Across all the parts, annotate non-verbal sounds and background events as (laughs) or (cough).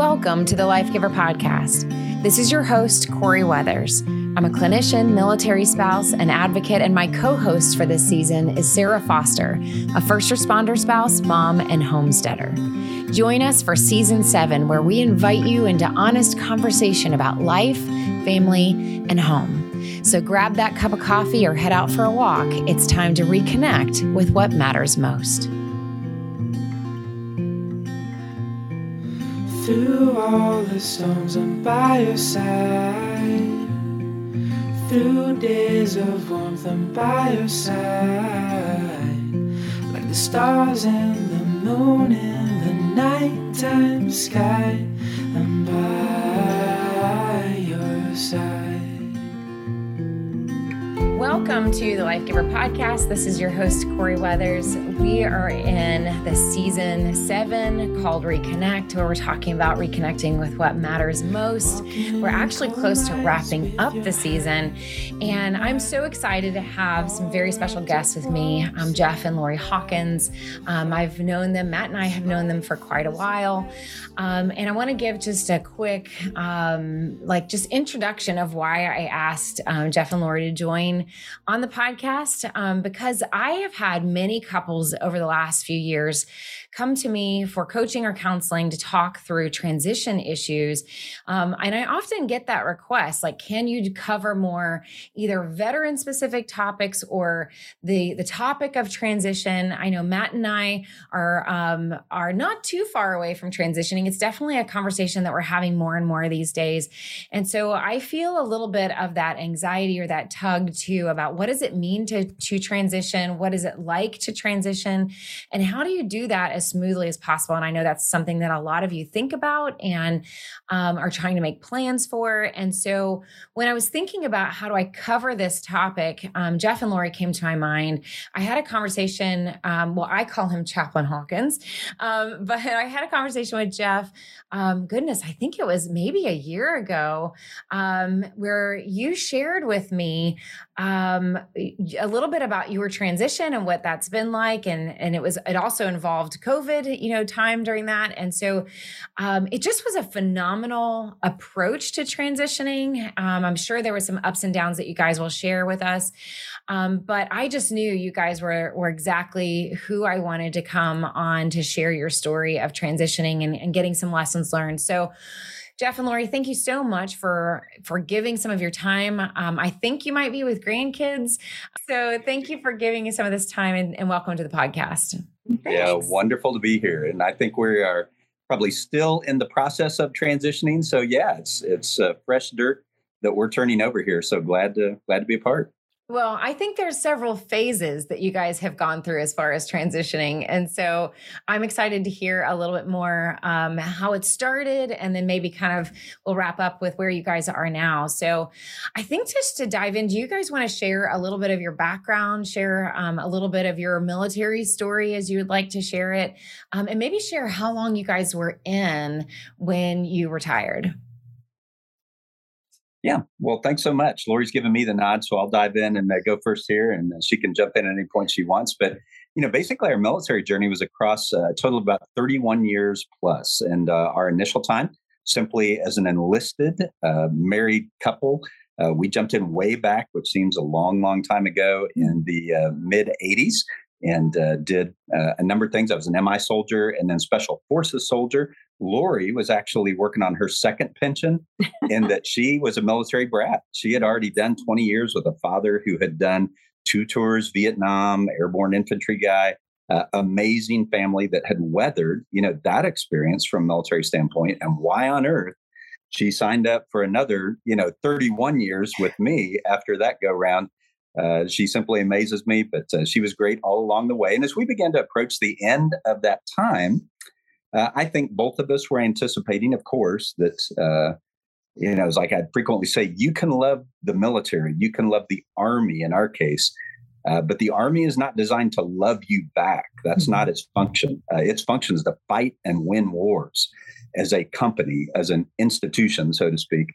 Welcome to the Life Giver Podcast. This is your host, Corie Weathers. I'm a clinician, military spouse, and advocate, and my co host for this season is Sarah Foster, a first responder spouse, mom, and homesteader. Join us for season seven, where we invite you into honest conversation about life, family, and home. So grab that cup of coffee or head out for a walk. It's time to reconnect with what matters most. Through all the storms, I'm by your side. Through days of warmth, I'm by your side. Like the stars and the moon in the nighttime sky, I'm by your side. Welcome to the Life Giver Podcast. This is your host, Corie Weathers. We are in the season seven called Reconnect, where we're talking about reconnecting with what matters most. We're actually close to wrapping up the season, and I'm so excited to have some very special guests with me um, Jeff and Lori Hawkins. Um, I've known them, Matt and I have known them for quite a while. Um, and I want to give just a quick, um, like, just introduction of why I asked um, Jeff and Lori to join on the podcast um, because I have had many couples over the last few years come to me for coaching or counseling to talk through transition issues. Um, and I often get that request like, can you cover more either veteran specific topics or the, the topic of transition? I know Matt and I are, um, are not too far away from transitioning. It's definitely a conversation that we're having more and more these days. And so I feel a little bit of that anxiety or that tug too about what does it mean to, to transition? What is it like to transition? And how do you do that as smoothly as possible. And I know that's something that a lot of you think about and um, are trying to make plans for. And so when I was thinking about how do I cover this topic, um, Jeff and Lori came to my mind. I had a conversation. Um, well, I call him Chaplain Hawkins, um, (laughs) but I had a conversation with Jeff. Um, goodness, I think it was maybe a year ago, um, where you shared with me um, a little bit about your transition and what that's been like, and and it was it also involved COVID, you know, time during that, and so um, it just was a phenomenal approach to transitioning. Um, I'm sure there were some ups and downs that you guys will share with us, um, but I just knew you guys were were exactly who I wanted to come on to share your story of transitioning and, and getting some lessons learned. So. Jeff and Lori, thank you so much for for giving some of your time. Um, I think you might be with grandkids, so thank you for giving some of this time and, and welcome to the podcast. Thanks. Yeah, wonderful to be here, and I think we are probably still in the process of transitioning. So yeah, it's it's uh, fresh dirt that we're turning over here. So glad to glad to be a part. Well, I think there's several phases that you guys have gone through as far as transitioning. And so I'm excited to hear a little bit more um, how it started and then maybe kind of we'll wrap up with where you guys are now. So I think just to dive in, do you guys want to share a little bit of your background, share um, a little bit of your military story as you would like to share it, um, and maybe share how long you guys were in when you retired? Yeah. Well, thanks so much. Lori's given me the nod, so I'll dive in and uh, go first here, and uh, she can jump in at any point she wants. But you know, basically, our military journey was across uh, a total of about 31 years plus, and uh, our initial time simply as an enlisted uh, married couple. Uh, we jumped in way back, which seems a long, long time ago, in the mid 80s, and did a number of things. I was an MI soldier and then Special Forces soldier. Lori was actually working on her second pension in that she was a military brat. She had already done 20 years with a father who had done two tours, Vietnam, airborne infantry guy, uh, amazing family that had weathered, you know, that experience from military standpoint. And why on earth she signed up for another, you know, 31 years with me after that go round. Uh, she simply amazes me, but uh, she was great all along the way. And as we began to approach the end of that time, uh, I think both of us were anticipating, of course, that, uh, you know, as like I frequently say, you can love the military, you can love the army in our case, uh, but the army is not designed to love you back. That's mm-hmm. not its function. Uh, its function is to fight and win wars as a company, as an institution, so to speak.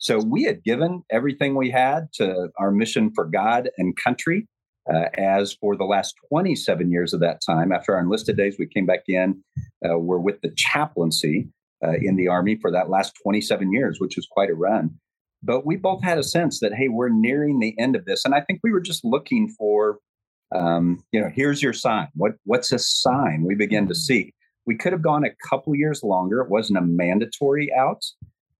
So we had given everything we had to our mission for God and country. Uh, as for the last 27 years of that time, after our enlisted days, we came back in. Uh, we're with the chaplaincy. uh, in the Army for that last 27 years, which was quite a run. But we both had a sense that, hey, we're nearing the end of this. And I think we were just looking for, um, you know, here's your sign. What What's a sign we begin to seek? We could have gone a couple years longer. It wasn't a mandatory out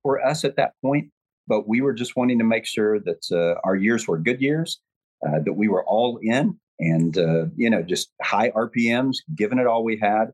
for us at that point, but we were just wanting to make sure that uh, our years were good years, uh, that we were all in and, uh, you know, just high RPMs, giving it all we had.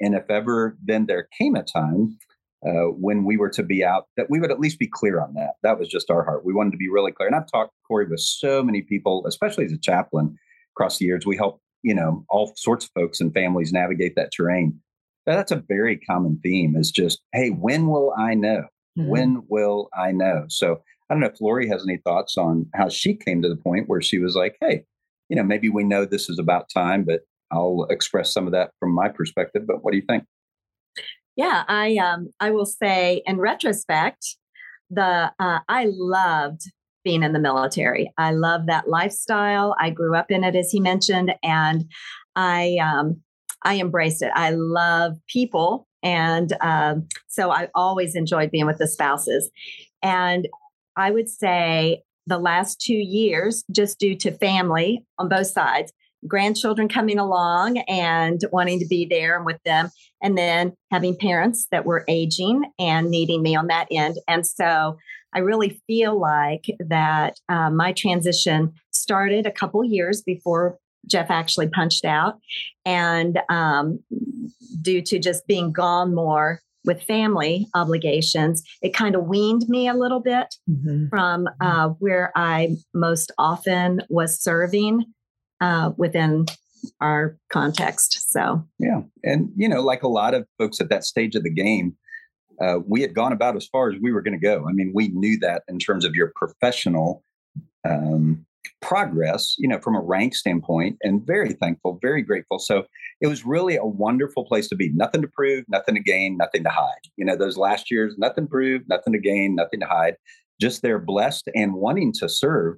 And if ever then there came a time uh, when we were to be out, that we would at least be clear on that. That was just our heart. We wanted to be really clear. And I've talked, Corie, with so many people, especially as a chaplain across the years. We help, you know, all sorts of folks and families navigate that terrain. But that's a very common theme is just, hey, when will I know? Mm-hmm. When will I know? So I don't know if Lori has any thoughts on how she came to the point where she was like, hey, you know, maybe we know this is about time, but I'll express some of that from my perspective. But what do you think? Yeah, I um I will say in retrospect, the uh, I loved being in the military. I love that lifestyle. I grew up in it, as he mentioned, and I um I embraced it. I love people, and um, so I always enjoyed being with the spouses. And I would say the last two years, just due to family on both sides, grandchildren coming along and wanting to be there and with them, and then having parents that were aging and needing me on that end. And so I really feel like that uh, my transition started a couple years before Jeff actually punched out. And um, due to just being gone more with family obligations, it kind of weaned me a little bit mm-hmm. from uh, where I most often was serving uh, within our context. So, yeah. And, you know, like a lot of folks at that stage of the game, uh, we had gone about as far as we were going to go. I mean, we knew that in terms of your professional um, progress, you know, from a rank standpoint, and very thankful, very grateful. So it was really a wonderful place to be. Nothing to prove, nothing to gain, nothing to hide. You know, those last years, nothing to prove, nothing to gain, nothing to hide. Just they're blessed and wanting to serve.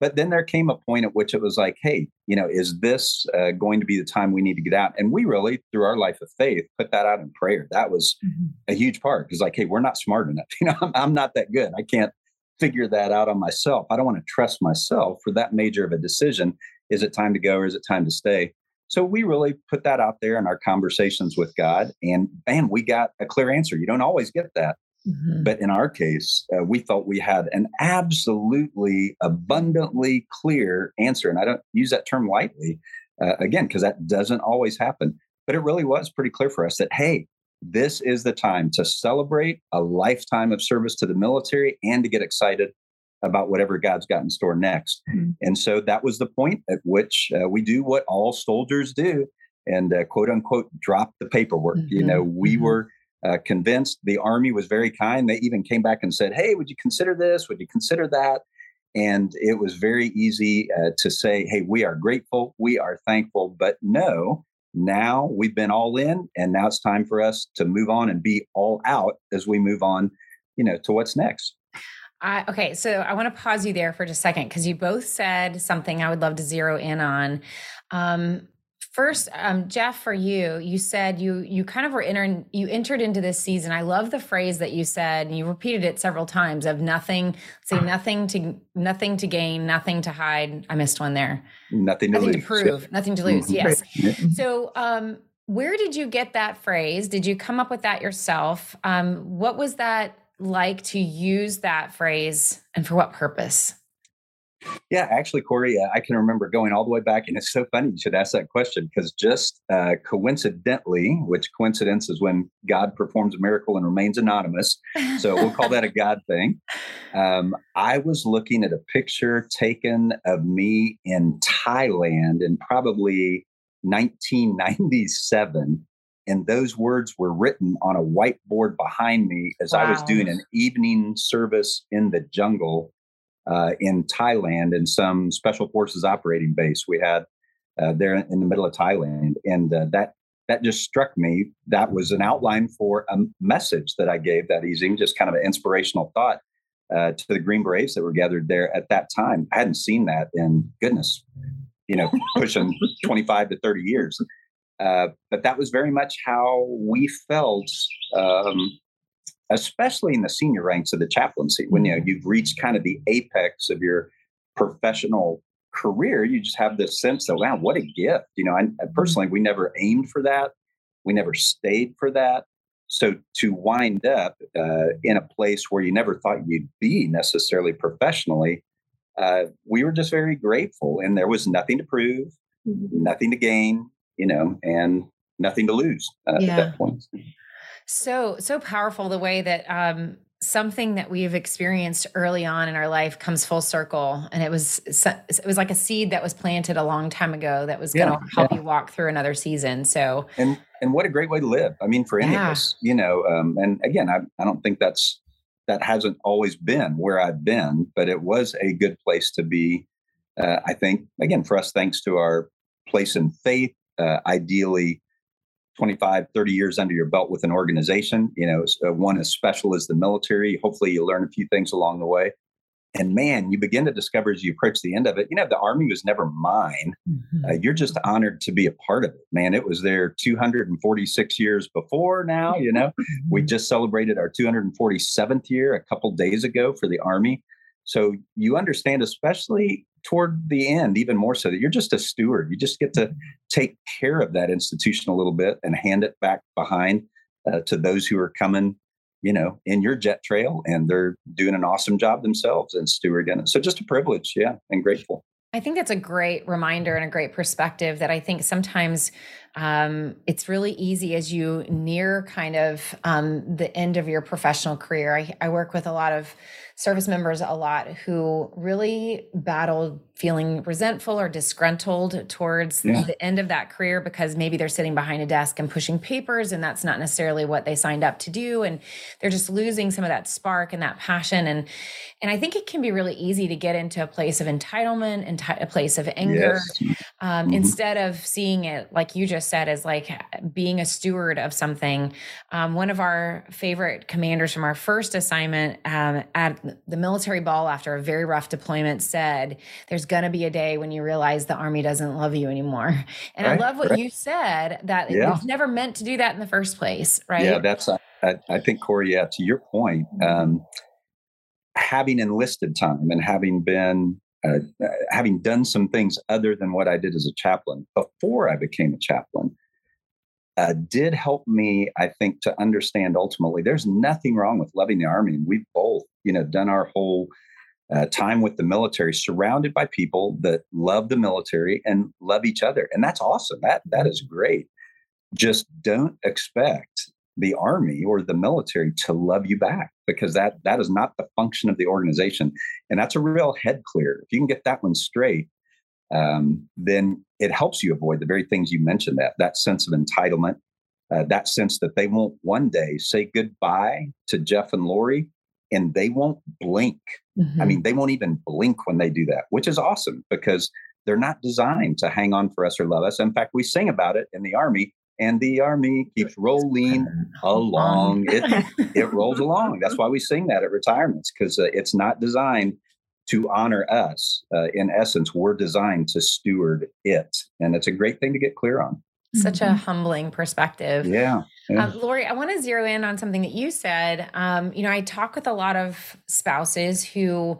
But then there came a point at which it was like, hey, you know, is this uh, going to be the time we need to get out? And we really, through our life of faith, put that out in prayer. That was mm-hmm. a huge part because, like, hey, we're not smart enough. (laughs) You know, I'm, I'm not that good. I can't figure that out on myself. I don't want to trust myself for that major of a decision. Is it time to go or is it time to stay? So we really put that out there in our conversations with God, and bam, we got a clear answer. You don't always get that. Mm-hmm. But in our case, uh, we felt we had an absolutely abundantly clear answer. And I don't use that term lightly, uh, again, because that doesn't always happen. But it really was pretty clear for us that, hey, this is the time to celebrate a lifetime of service to the military and to get excited about whatever God's got in store next. Mm-hmm. And so that was the point at which uh, we do what all soldiers do and uh, quote unquote drop the paperwork. Mm-hmm. You know, we mm-hmm. were uh, convinced the Army was very kind. They even came back and said, Hey, would you consider this? Would you consider that? And it was very easy uh, to say, Hey, we are grateful. We are thankful. But no, now we've been all in and now it's time for us to move on and be all out as we move on you know to what's next. Okay so i want to pause you there for just a second because you both said something i would love to zero in on. Um, First, um, Jeff, for you, you said you you kind of were entering you entered into this season. I love the phrase that you said, and you repeated it several times of nothing, say nothing to nothing to gain, nothing to hide. I missed one there. Nothing to nothing lose. to prove, nothing to lose. Mm-hmm. Yes. So, um, where did you get that phrase? Did you come up with that yourself? Um, what was that like to use that phrase, and for what purpose? Yeah, actually, Corie, uh, I can remember going all the way back, and it's so funny you should ask that question because just uh, coincidentally, which coincidence is when God performs a miracle and remains anonymous, so we'll call that a (laughs) God thing. Um, I was looking at a picture taken of me in Thailand in probably 1997 and those words were written on a whiteboard behind me as wow. I was doing an evening service in the jungle uh, in Thailand in some special forces operating base we had uh, there in the middle of Thailand, and uh, that that just struck me. That was an outline for a message that I gave that evening, just kind of an inspirational thought uh, to the Green Berets that were gathered there at that time. I hadn't seen that in goodness, you know, (laughs) pushing twenty five to thirty years. Uh, but that was very much how we felt um, especially in the senior ranks of the chaplaincy, when you know you've reached kind of the apex of your professional career, you just have this sense of wow, what a gift. You know, I, personally, we never aimed for that, we never stayed for that. So to wind up uh, in a place where you never thought you'd be necessarily professionally, uh, we were just very grateful, and there was nothing to prove, mm-hmm. nothing to gain, you know, and nothing to lose uh, yeah. at that point. So so powerful the way that um, something that we've experienced early on in our life comes full circle and it was it was like a seed that was planted a long time ago that was going to help yeah. you walk through another season so and and what a great way to live i mean for any yeah. of us you know um, and again I, I don't think that's that hasn't always been where i've been but it was a good place to be uh, i think again for us thanks to our place in faith uh, ideally 25, 30 years under your belt with an organization, you know, uh, one as special as the military. Hopefully, you learn a few things along the way. And man, you begin to discover as you approach the end of it, you know, the Army was never mine. Mm-hmm. Uh, you're just honored to be a part of it, man. It was there 246 years before now, you know. we mm-hmm. just celebrated our 247th year a couple days ago for the Army. So you understand, especially toward the end, even more so, that you're just a steward. You just get to mm-hmm. take care of that institution a little bit and hand it back behind uh, to those who are coming, you know, in your jet trail, and they're doing an awesome job themselves and stewarding it. So just a privilege, yeah, and grateful. I think that's a great reminder and a great perspective that I think sometimes um, it's really easy as you near kind of um, the end of your professional career. I, I work with a lot of service members a lot who really battled feeling resentful or disgruntled towards yeah. the end of that career because maybe they're sitting behind a desk and pushing papers and that's not necessarily what they signed up to do and they're just losing some of that spark and that passion and and I think it can be really easy to get into a place of entitlement and a place of anger yes. um, mm-hmm. instead of seeing it like you just said as like being a steward of something. Um, one of our favorite commanders from our first assignment um, at the military ball after a very rough deployment said, "There's going to be a day when you realize the army doesn't love you anymore." And right, I love what right. you said that yeah. it's never meant to do that in the first place, right? Yeah, that's I, I think Corie. Yeah, to your point, um, having enlisted time and having been uh, having done some things other than what I did as a chaplain before I became a chaplain, uh, did help me, I think, to understand ultimately there's nothing wrong with loving the Army. And we've both, you know, done our whole uh, time with the military surrounded by people that love the military and love each other. And that's awesome. That That is great. Just don't expect the army or the military to love you back because that that is not the function of the organization and that's a real head clear if you can get that one straight um, then it helps you avoid the very things you mentioned that that sense of entitlement uh, that sense that they won't one day say goodbye to jeff and lori and they won't blink. Mm-hmm. i mean they won't even blink when they do that which is awesome because they're not designed to hang on for us or love us. In fact we sing about it in the army and the army keeps rolling (laughs) along. It, (laughs) it rolls along. That's why we sing that at retirements because uh, it's not designed to honor us. Uh, in essence, we're designed to steward it. And it's a great thing to get clear on. Such a mm-hmm. humbling perspective. Yeah. yeah. Um, Lori, I want to zero in on something that you said. Um, you know, I talk with a lot of spouses who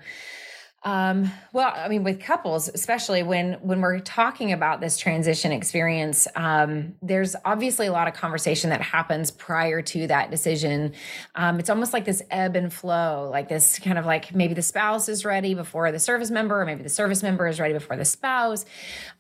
um, well, I mean, with couples, especially when when we're talking about this transition experience, um, there's obviously a lot of conversation that happens prior to that decision. Um, it's almost like this ebb and flow, like this kind of like maybe the spouse is ready before the service member, or maybe the service member is ready before the spouse.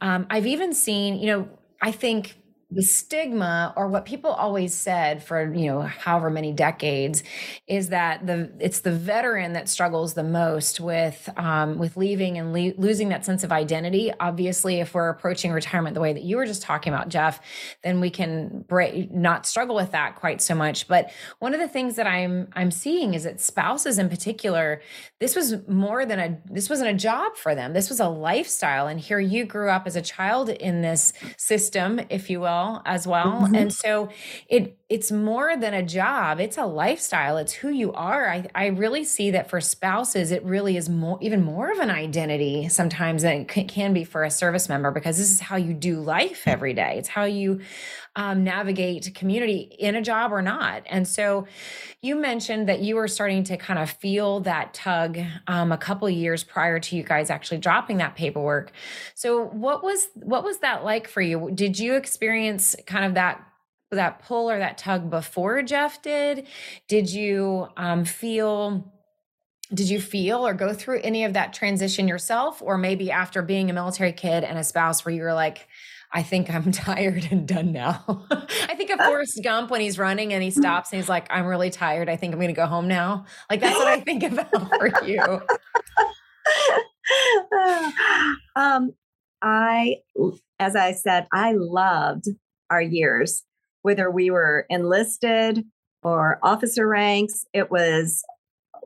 Um, I've even seen, you know, I think the stigma or what people always said for you know however many decades is that the it's the veteran that struggles the most with um, with leaving and le- losing that sense of identity. Obviously if we're approaching retirement the way that you were just talking about jeff then we can not struggle with that quite so much. But one of the things that i'm i'm seeing is that spouses in particular this was more than a this wasn't a job for them. This was a lifestyle. And here you grew up as a child in this system if you will as well. Mm-hmm. And so it it's more than a job it's a lifestyle it's who you are. I, I really see that for spouses it really is more even more of an identity sometimes than it can be for a service member because this is how you do life every day. It's how you um, navigate community in a job or not. And so you mentioned that you were starting to kind of feel that tug um, a couple years prior to you guys actually dropping that paperwork. So what was what was that like for you? Did you experience kind of that that pull or that tug before Jeff did? Did you um, feel? Did you feel or go through any of that transition yourself, or maybe after being a military kid and a spouse, where you were like, I think I'm (laughs) tired and done now. (laughs) I think of Forrest Gump when he's running and he stops and he's like, I'm really tired. I think I'm going to go home now. Like, that's what I think (laughs) about for you. um, I, as I said, I loved our years whether we were enlisted or officer ranks. It was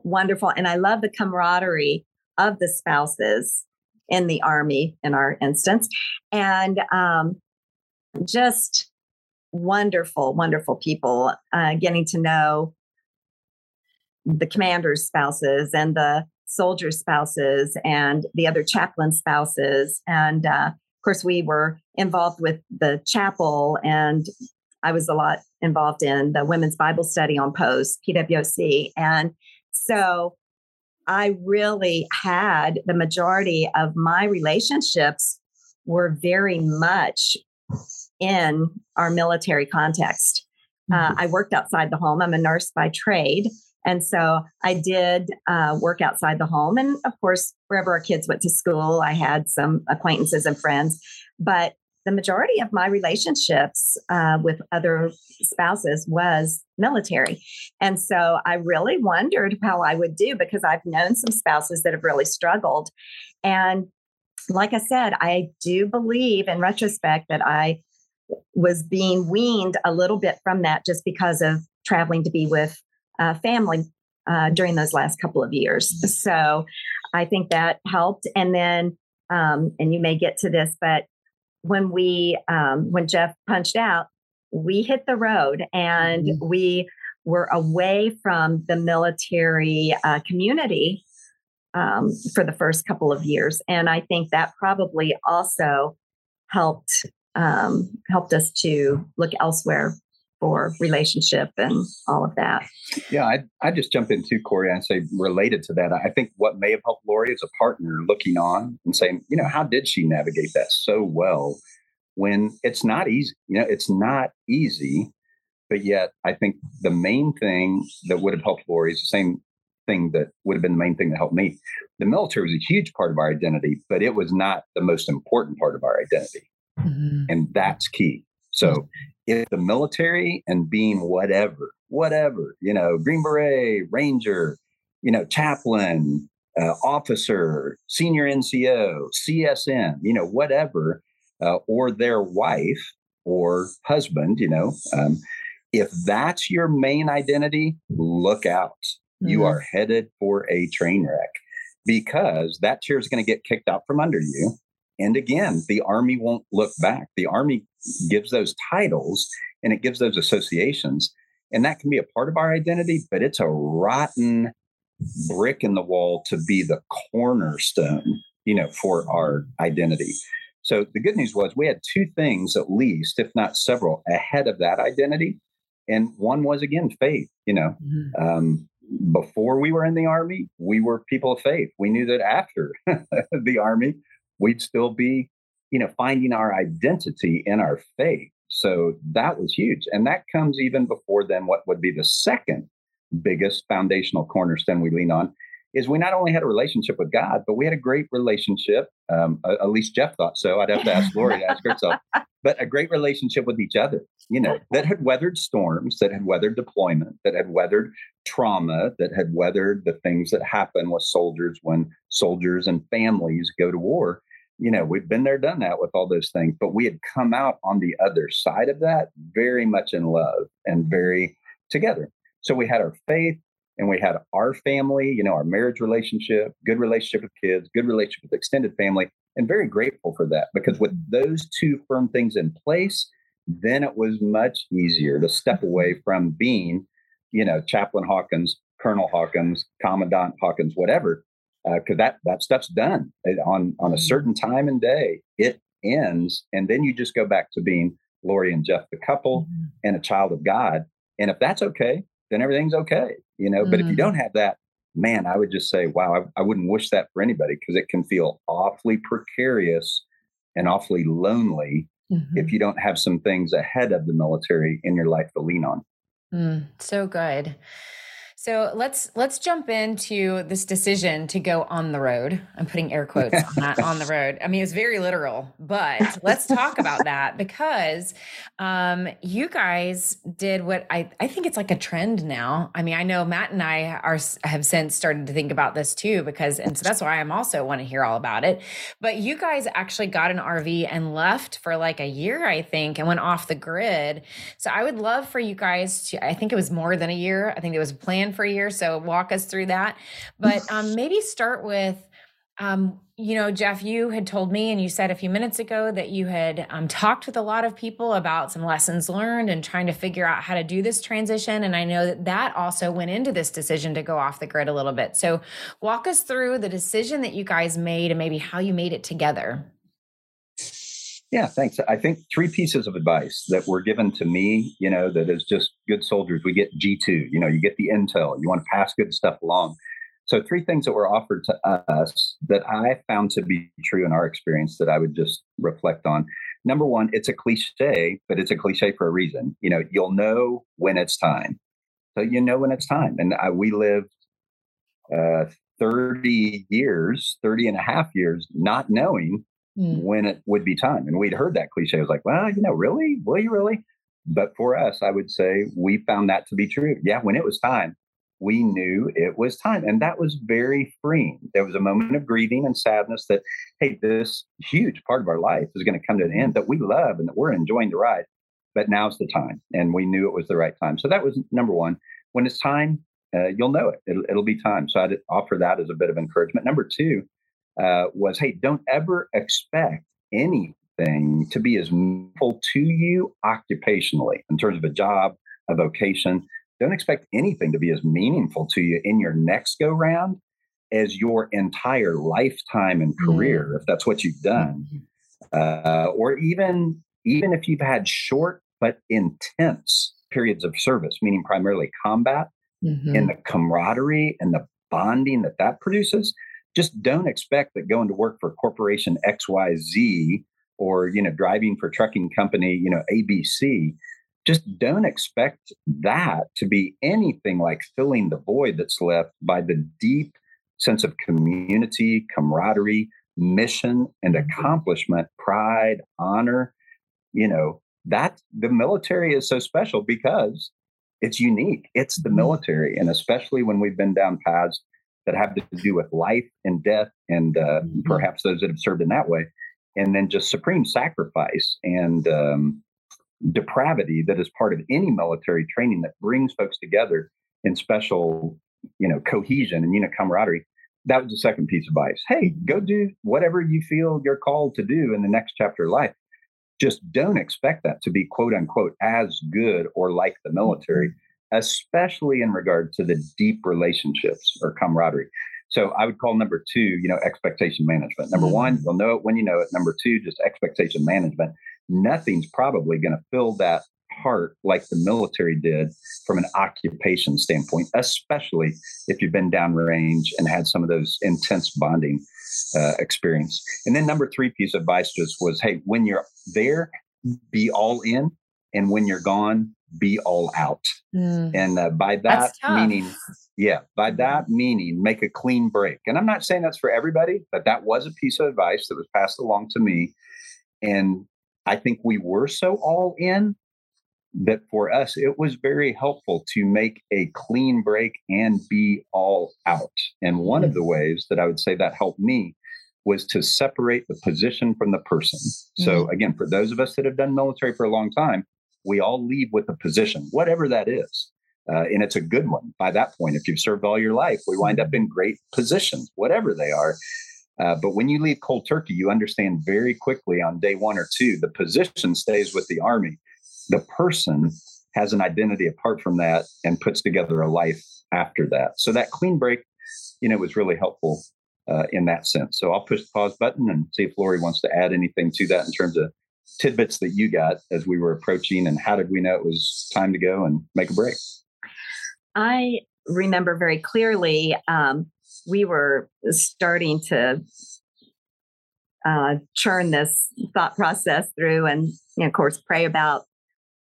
wonderful. And I love the camaraderie of the spouses in the Army, in our instance. And um, just wonderful, wonderful people uh, getting to know the commander's spouses and the soldier spouses and the other chaplain spouses. And uh, of course, we were involved with the chapel and I was a lot involved in the women's Bible study on post, PWC. And so I really had the majority of my relationships were very much in our military context. Uh, mm-hmm. I worked outside the home. I'm a nurse by trade. And so I did uh, work outside the home. And of course, wherever our kids went to school, I had some acquaintances and friends. But the majority of my relationships uh, with other spouses was military. And so I really wondered how I would do because I've known some spouses that have really struggled. And like I said, I do believe in retrospect that I was being weaned a little bit from that just because of traveling to be with uh, family uh, during those last couple of years. So I think that helped. And then, um, and you may get to this, but when we um, when Jeff punched out, we hit the road and mm-hmm. we were away from the military uh, community um, for the first couple of years, and I think that probably also helped um, helped us to look elsewhere for relationship and all of that. Yeah, I I just jump in too, Corie, and say related to that. I think what may have helped Lori is a partner looking on and saying, you know, how did she navigate that so well when it's not easy? You know, it's not easy, but yet I think the main thing that would have helped Lori is the same thing that would have been the main thing that helped me. The military was a huge part of our identity, but it was not the most important part of our identity. Mm-hmm. And that's key. So if the military and being whatever, whatever, you know, Green Beret, Ranger, you know, chaplain, uh, officer, senior NCO, CSM, you know, whatever, uh, or their wife or husband, you know, um, if that's your main identity, look out. Mm-hmm. You are headed for a train wreck because that chair is going to get kicked out from under you. And again, the Army won't look back. The Army gives those titles and it gives those associations. And that can be a part of our identity, but it's a rotten brick in the wall to be the cornerstone, you know, for our identity. So the good news was we had two things at least, if not several, ahead of that identity. And one was again faith. You know, mm-hmm. um, before we were in the army, we were people of faith. We knew that after (laughs) the army, we'd still be, you know, finding our identity in our faith. So that was huge. And that comes even before then what would be the second biggest foundational cornerstone we lean on is we not only had a relationship with God, but we had a great relationship. Um, at least Jeff thought so. I'd have to ask Lori to ask herself, but a great relationship with each other, you know, that had weathered storms, that had weathered deployment, that had weathered trauma, that had weathered the things that happen with soldiers when soldiers and families go to war you know, we've been there, done that with all those things, but we had come out on the other side of that very much in love and very together. So we had our faith and we had our family, you know, our marriage relationship, good relationship with kids, good relationship with extended family, and very grateful for that because with those two firm things in place, then it was much easier to step away from being, you know, Chaplain Hawkins, Colonel Hawkins, Commandant Hawkins, whatever, because uh, that that stuff's done it, on on a mm-hmm. certain time and day. It ends, and then you just go back to being Lori and Jeff, the couple, mm-hmm. and a child of God. And if that's okay, then everything's okay, you know. Mm-hmm. But if you mm-hmm. don't have that, man, I would just say, wow, I, I wouldn't wish that for anybody because it can feel awfully precarious and awfully lonely mm-hmm. if you don't have some things ahead of the military in your life to lean on. Mm, so good. So let's let's jump into this decision to go on the road. I'm putting air quotes on that on the road. I mean, it's very literal, but let's talk about that (laughs) because um, you guys did what I I think it's like a trend now. I mean, I know Matt and I are have since started to think about this too because and so that's why I'm also want to hear all about it. But you guys actually got an RV and left for like a year, I think, and went off the grid. So I would love for you guys to. I think it was more than a year. I think it was planned for a year. So walk us through that. But um, (laughs) maybe start with, um, you know, Jeff, you had told me and you said a few minutes ago that you had um, talked with a lot of people about some lessons learned and trying to figure out how to do this transition. And I know that that also went into this decision to go off the grid a little bit. So walk us through the decision that you guys made and maybe how you made it together. Yeah, thanks. I think three pieces of advice that were given to me, you know, that is just good soldiers. We get G2, you know, you get the intel, you want to pass good stuff along. So, three things that were offered to us that I found to be true in our experience that I would just reflect on. Number one, it's a cliche, but it's a cliche for a reason. You know, you'll know when it's time. So, you know when it's time. And I, we lived uh, 30 years, 30 and a half years, not knowing mm. when it would be time. And we'd heard that cliche. I was like, well, you know, really? Will you really? But for us, I would say we found that to be true. Yeah, when it was time, we knew it was time. And that was very freeing. There was a moment of grieving and sadness that, hey, this huge part of our life is going to come to an end that we love and that we're enjoying the ride. But now's the time. And we knew it was the right time. So that was number one. When it's time, uh, you'll know it. It'll, it'll be time. So I'd offer that as a bit of encouragement. Number two, uh, was hey, don't ever expect anything to be as meaningful to you occupationally in terms of a job, a vocation. Don't expect anything to be as meaningful to you in your next go round as your entire lifetime and career, mm-hmm. if that's what you've done, uh, or even even if you've had short but intense periods of service, meaning primarily combat, mm-hmm. and the camaraderie and the bonding that that produces just don't expect that going to work for corporation XYZ or, you know, driving for trucking company, you know, ABC, just don't expect that to be anything like filling the void that's left by the deep sense of community, camaraderie, mission, and mm-hmm. accomplishment, pride, honor. You know, that the military is so special because it's unique. It's the mm-hmm. military. And especially when we've been down paths that have to do with life and death, and uh, mm-hmm. perhaps those that have served in that way, and then just supreme sacrifice and um, depravity that is part of any military training that brings folks together in special, you know, cohesion and unit camaraderie. That was the second piece of advice. Hey, go do whatever you feel you're called to do in the next chapter of life. Just don't expect that to be quote unquote as good or like the military especially in regard to the deep relationships or camaraderie. So I would call number two, you know, expectation management. Number one, mm. you'll know it when you know it. Number two, just expectation management. Nothing's probably going to fill that heart like the military did from an occupation standpoint, especially if you've been downrange and had some of those intense bonding uh, experience. And then number three piece of advice just was, hey, when you're there, be all in, and when you're gone, be all out. Mm. And uh, by that meaning, yeah, by that meaning, make a clean break. And I'm not saying that's for everybody, but that was a piece of advice that was passed along to me. And I think we were so all in that for us, it was very helpful to make a clean break and be all out. And one mm. of the ways that I would say that helped me was to separate the position from the person. So, mm. again, for those of us that have done military for a long time, we all leave with a position, whatever that is. Uh, and it's a good one by that point. If you've served all your life, we wind up in great positions, whatever they are. Uh, but when you leave cold turkey, you understand very quickly on day one or two, the position stays with the Army. the person has an identity apart from that and puts together a life after that. So that clean break, you know, was really helpful uh, in that sense. So I'll push the pause button and see if Lori wants to add anything to that in terms of tidbits that you got as we were approaching and how did we know it was time to go and make a break? I remember very clearly um, we were starting to uh, churn this thought process through and, you know, of course, pray about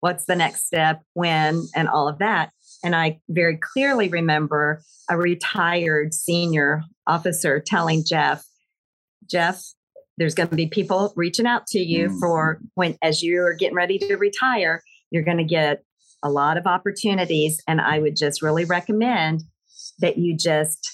what's the next step, when, and all of that. And I very clearly remember a retired senior officer telling Jeff, Jeff, there's going to be people reaching out to you mm. for when, as you're getting ready to retire, you're going to get a lot of opportunities. And I would just really recommend that you just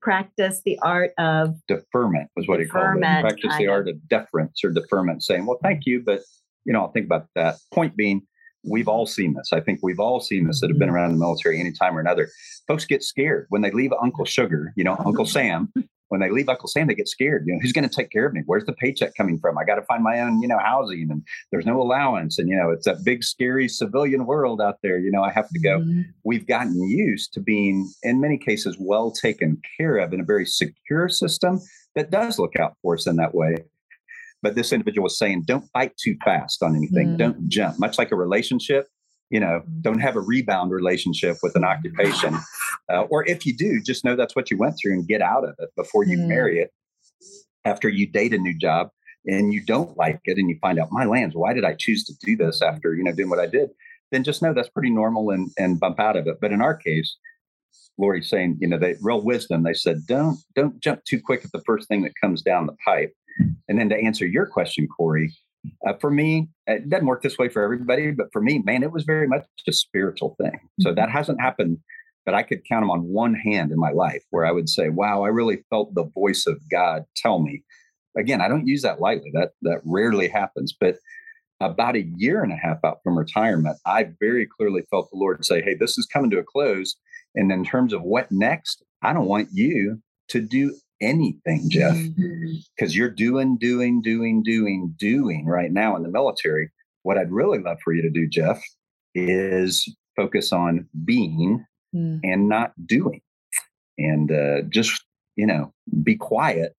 practice the art of deferment was what he called it. Practice the art of deference or deferment, saying, "Well, thank you, but you know, I'll think about that." Point being, we've all seen this. I think we've all seen this that have been mm-hmm. around the military any time or another. Folks get scared when they leave Uncle Sugar, you know, Uncle Sam. When they leave Uncle Sam, they get scared. You know, who's going to take care of me? Where's the paycheck coming from? I got to find my own, you know, housing, and there's no allowance. And you know, it's that big, scary civilian world out there. You know, I have to go. Mm-hmm. We've gotten used to being, in many cases, well taken care of in a very secure system that does look out for us in that way. But this individual was saying, don't fight too fast on anything. Mm. Don't jump. Much like a relationship, you know, don't have a rebound relationship with an occupation. Uh, or if you do, just know that's what you went through and get out of it before you mm. marry it. After you date a new job and you don't like it and you find out, my lands, why did I choose to do this after, you know, doing what I did? Then just know that's pretty normal and, and bump out of it. But in our case, Lori's saying, you know, they real wisdom. They said, don't don't jump too quick at the first thing that comes down the pipe. And then to answer your question, Corie, uh, for me, it doesn't work this way for everybody, but for me, man, it was very much a spiritual thing. So that hasn't happened, but I could count them on one hand in my life where I would say, wow, I really felt the voice of God tell me. Again, I don't use that lightly. That that rarely happens, but about a year and a half out from retirement, I very clearly felt the Lord say, Hey, this is coming to a close. And in terms of what next, I don't want you to do anything, Jeff, because mm-hmm. you're doing, doing, doing, doing, doing right now in the military. What I'd really love for you to do, Jeff, is focus on being mm. and not doing. And uh, just, you know, be quiet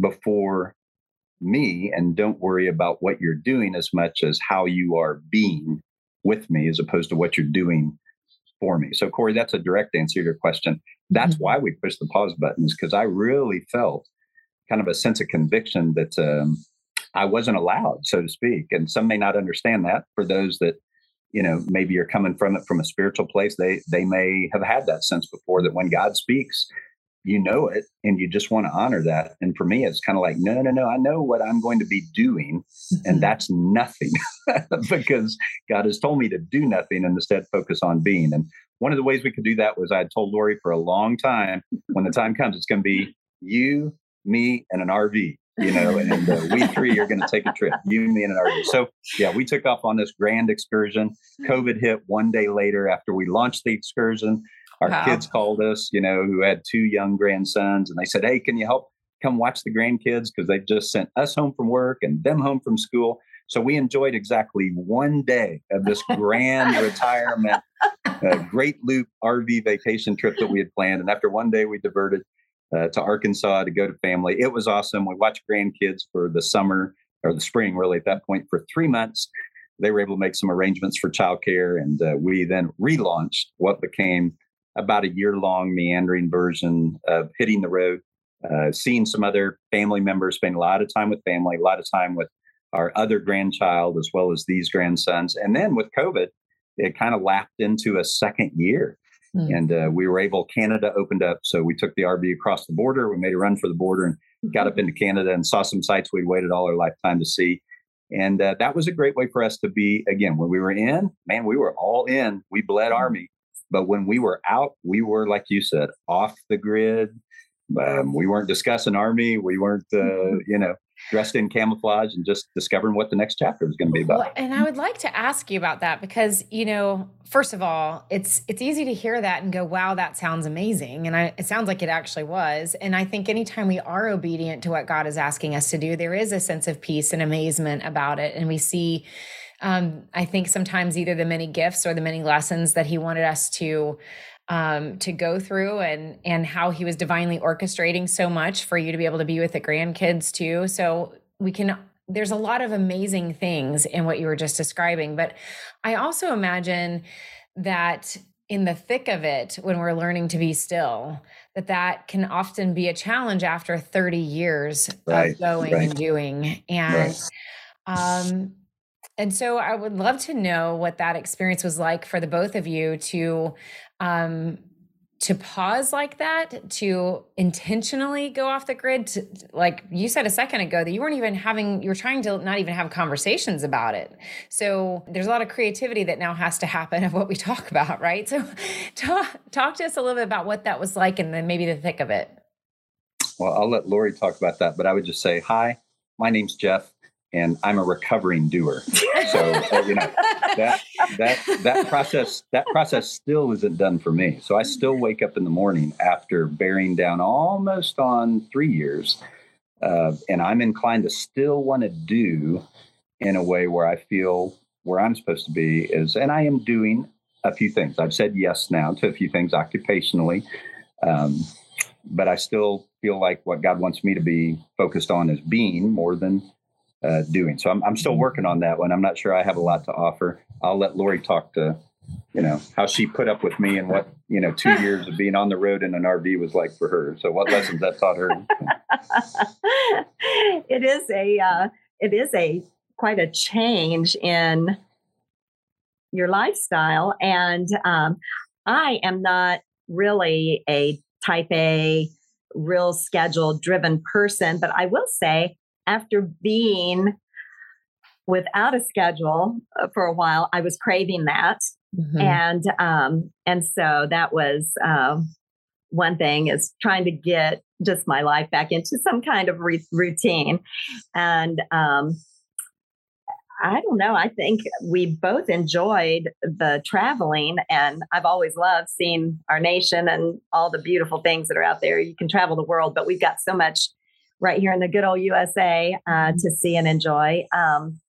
before me and don't worry about what you're doing as much as how you are being with me as opposed to what you're doing for me. So, Corie, that's a direct answer to your question. That's mm-hmm. why we pushed the pause buttons because I really felt kind of a sense of conviction that um, I wasn't allowed, so to speak. And some may not understand that. For those that you know maybe you're coming from it from a spiritual place, they they may have had that sense before that when God speaks, you know it and you just want to honor that. And for me, it's kind of like, no, no, no, I know what I'm going to be doing, and mm-hmm. that's nothing (laughs) because God has told me to do nothing and instead focus on being. And one of the ways we could do that was I had told Lori for a long time when the (laughs) time comes, it's going to be you, me, and an RV. You know, and uh, we three are going to take a trip. You, me, and an RV. So, yeah, we took off on this grand excursion. COVID hit one day later after we launched the excursion our wow. kids called us, you know, who had two young grandsons, and they said, "Hey, can you help come watch the grandkids because they've just sent us home from work and them home from school." So we enjoyed exactly one day of this grand (laughs) retirement, uh, Great Loop RV vacation trip that we had planned. And after one day, we diverted uh, to Arkansas to go to family. It was awesome. We watched grandkids for the summer or the spring, really, at that point, for three months. They were able to make some arrangements for childcare, and uh, we then relaunched what became about a year long meandering version of hitting the road, uh, seeing some other family members, spending a lot of time with family, a lot of time with our other grandchild, as well as these grandsons. And then with COVID, it kind of lapped into a second year. Mm. And uh, we were able, Canada opened up. So we took the RV across the border. We made a run for the border and got up into Canada and saw some sites we'd waited all our lifetime to see. And uh, that was a great way for us to be, again, when we were in, man, we were all in. We bled mm. Army. But when we were out, we were, like you said, off the grid. Um, we weren't discussing army. We weren't, uh, mm-hmm. you know, dressed in camouflage and just discovering what the next chapter was going to be about. Well, and I would like to ask you about that because, you know, first of all, it's it's easy to hear that and go, "Wow, that sounds amazing." And I, it sounds like it actually was. And I think anytime we are obedient to what God is asking us to do, there is a sense of peace and amazement about it, and we see um, I think sometimes either the many gifts or the many lessons that he wanted us to um, to go through and and how he was divinely orchestrating so much for you to be able to be with the grandkids too. So we can there's a lot of amazing things in what you were just describing, but I also imagine that in the thick of it when we're learning to be still that that can often be a challenge after 30 years right, of going right. and doing and right. um and so I would love to know what that experience was like for the both of you to um, to pause like that, to intentionally go off the grid, to, like you said a second ago, that you weren't even having, you were trying to not even have conversations about it. So there's a lot of creativity that now has to happen of what we talk about, right? So (laughs) talk, talk to us a little bit about what that was like and then maybe the thick of it. Well, I'll let Lori talk about that, but I would just say, hi, my name's Jeff and I'm a recovering doer. So uh, you know that that that process that process still isn't done for me. So I still wake up in the morning after bearing down almost on three years, uh, and I'm inclined to still want to do in a way where I feel where I'm supposed to be is, and I am doing a few things. I've said yes now to a few things occupationally. Um, but I still feel like what God wants me to be focused on is being more than uh, doing. So I'm, I'm still working on that one. I'm not sure I have a lot to offer. I'll let Lori talk to, you know, how she put up with me and what, you know, two (laughs) years of being on the road in an RV was like for her. So what lessons that taught her. (laughs) it is a, uh, it is a quite a change in your lifestyle. And um, I am not really a type A, real schedule driven person, but I will say after being without a schedule uh, for a while, I was craving that. Mm-hmm. And um, and so that was um, one thing is trying to get just my life back into some kind of re- routine. And um, I don't know. I think we both enjoyed the traveling, and I've always loved seeing our nation and all the beautiful things that are out there. You can travel the world, but we've got so much right here in the good old USA uh, mm-hmm. to see and enjoy. Um,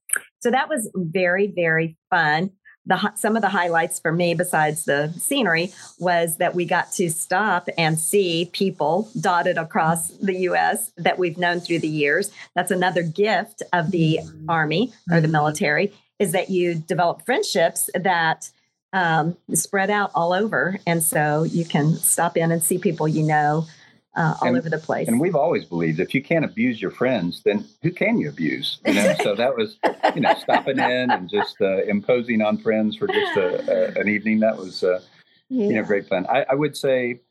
so that was very, very fun. The, some of the highlights for me, besides the scenery, was that we got to stop and see people dotted across the U.S. that we've known through the years. That's another gift of the mm-hmm. Army or the mm-hmm. military is that you develop friendships that um, spread out all over, and so you can stop in and see people you know uh, all and, over the place. And we've always believed if you can't abuse your friends, then who can you abuse? You know, so that was you know stopping in and just uh, imposing on friends for just a, a, an evening. That was uh, yeah. you know great fun. I, I would say,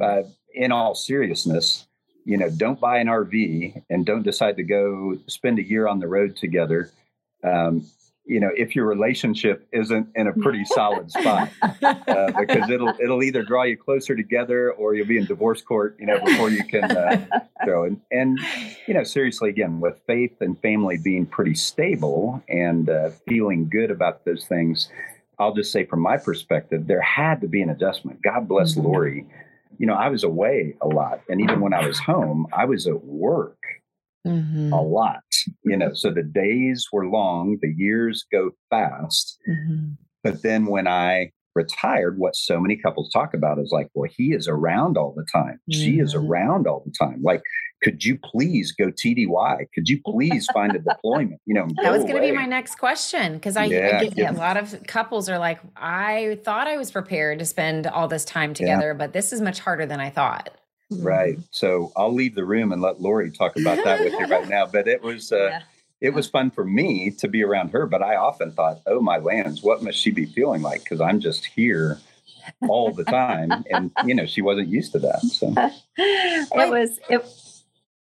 uh, in all seriousness, you know, don't buy an RV and don't decide to go spend a year on the road together. Um, you know if your relationship isn't in a pretty solid spot (laughs) uh, because it'll it'll either draw you closer together or you'll be in divorce court you know before you can uh, go. And and you know seriously again with faith and family being pretty stable and uh, feeling good about those things i'll just say from my perspective there had to be an adjustment. God bless mm-hmm. lori. You know i was away a lot and even when i was home i was at work mm-hmm. a lot, you know. So the days were long, the years go fast. Mm-hmm. But then when I retired, what so many couples talk about is like, well, he is around all the time. She is mm-hmm. around all the time. Like, could you please go TDY? Could you please find a (laughs) deployment? You know, that was going to be my next question because I, yeah, I, get yeah. a lot of couples are like, I thought I was prepared to spend all this time together, but this is much harder than I thought. Right. So I'll leave the room and let Lori talk about that with you right now. But it (laughs) was uh, yeah. it was fun for me to be around her. But I often thought, oh my lands, what must she be feeling like? Because I'm just here all the time, and you know she wasn't used to that. So (laughs) it was it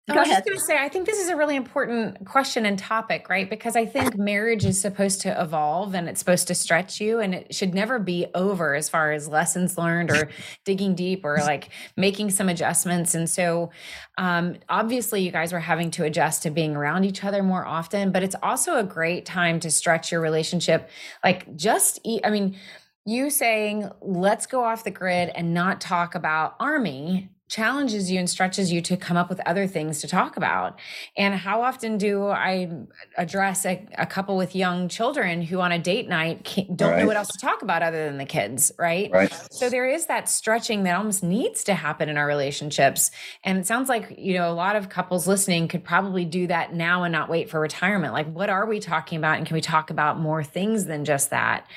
Go I was ahead. just going to say, I think this is a really important question and topic, right? Because I think marriage is supposed to evolve and it's supposed to stretch you, and it should never be over as far as lessons learned or (laughs) digging deep or like making some adjustments. And so, um, obviously, you guys were having to adjust to being around each other more often, but it's also a great time to stretch your relationship. Like, just, eat, I mean, you saying, let's go off the grid and not talk about army challenges you and stretches you to come up with other things to talk about. And how often do I address a, a couple with young children who on a date night don't right. know what else to talk about other than the kids, right? Right. So there is that stretching that almost needs to happen in our relationships. And it sounds like, you know, a lot of couples listening could probably do that now and not wait for retirement. Like what are we talking about and can we talk about more things than just that?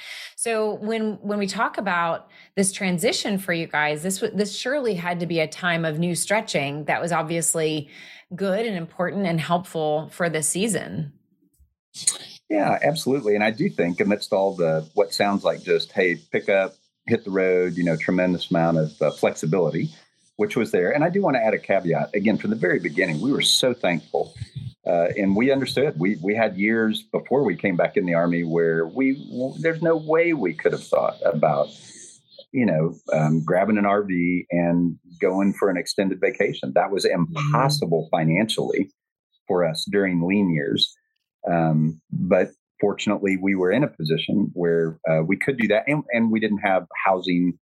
So when when we talk about this transition for you guys, this this surely had to be a time of new stretching that was obviously good and important and helpful for this season. Yeah, absolutely. And I do think amidst all the what sounds like just hey, pick up, hit the road, you know, tremendous amount of uh, flexibility, which was there. And I do want to add a caveat again from the very beginning. We were so thankful uh, and we understood. We we had years before we came back in the army where we there's no way we could have thought about you know um, grabbing an RV and going for an extended vacation. That was mm-hmm. impossible financially for us during lean years. Um, but fortunately, we were in a position where uh, we could do that, and, and we didn't have housing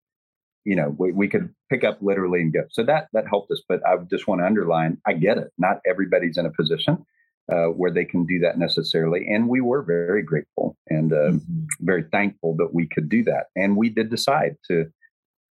you know we, we could pick up literally and go so that that helped us but i just want to underline i get it not everybody's in a position uh, where they can do that necessarily and we were very grateful and uh, mm-hmm. very thankful that we could do that and we did decide to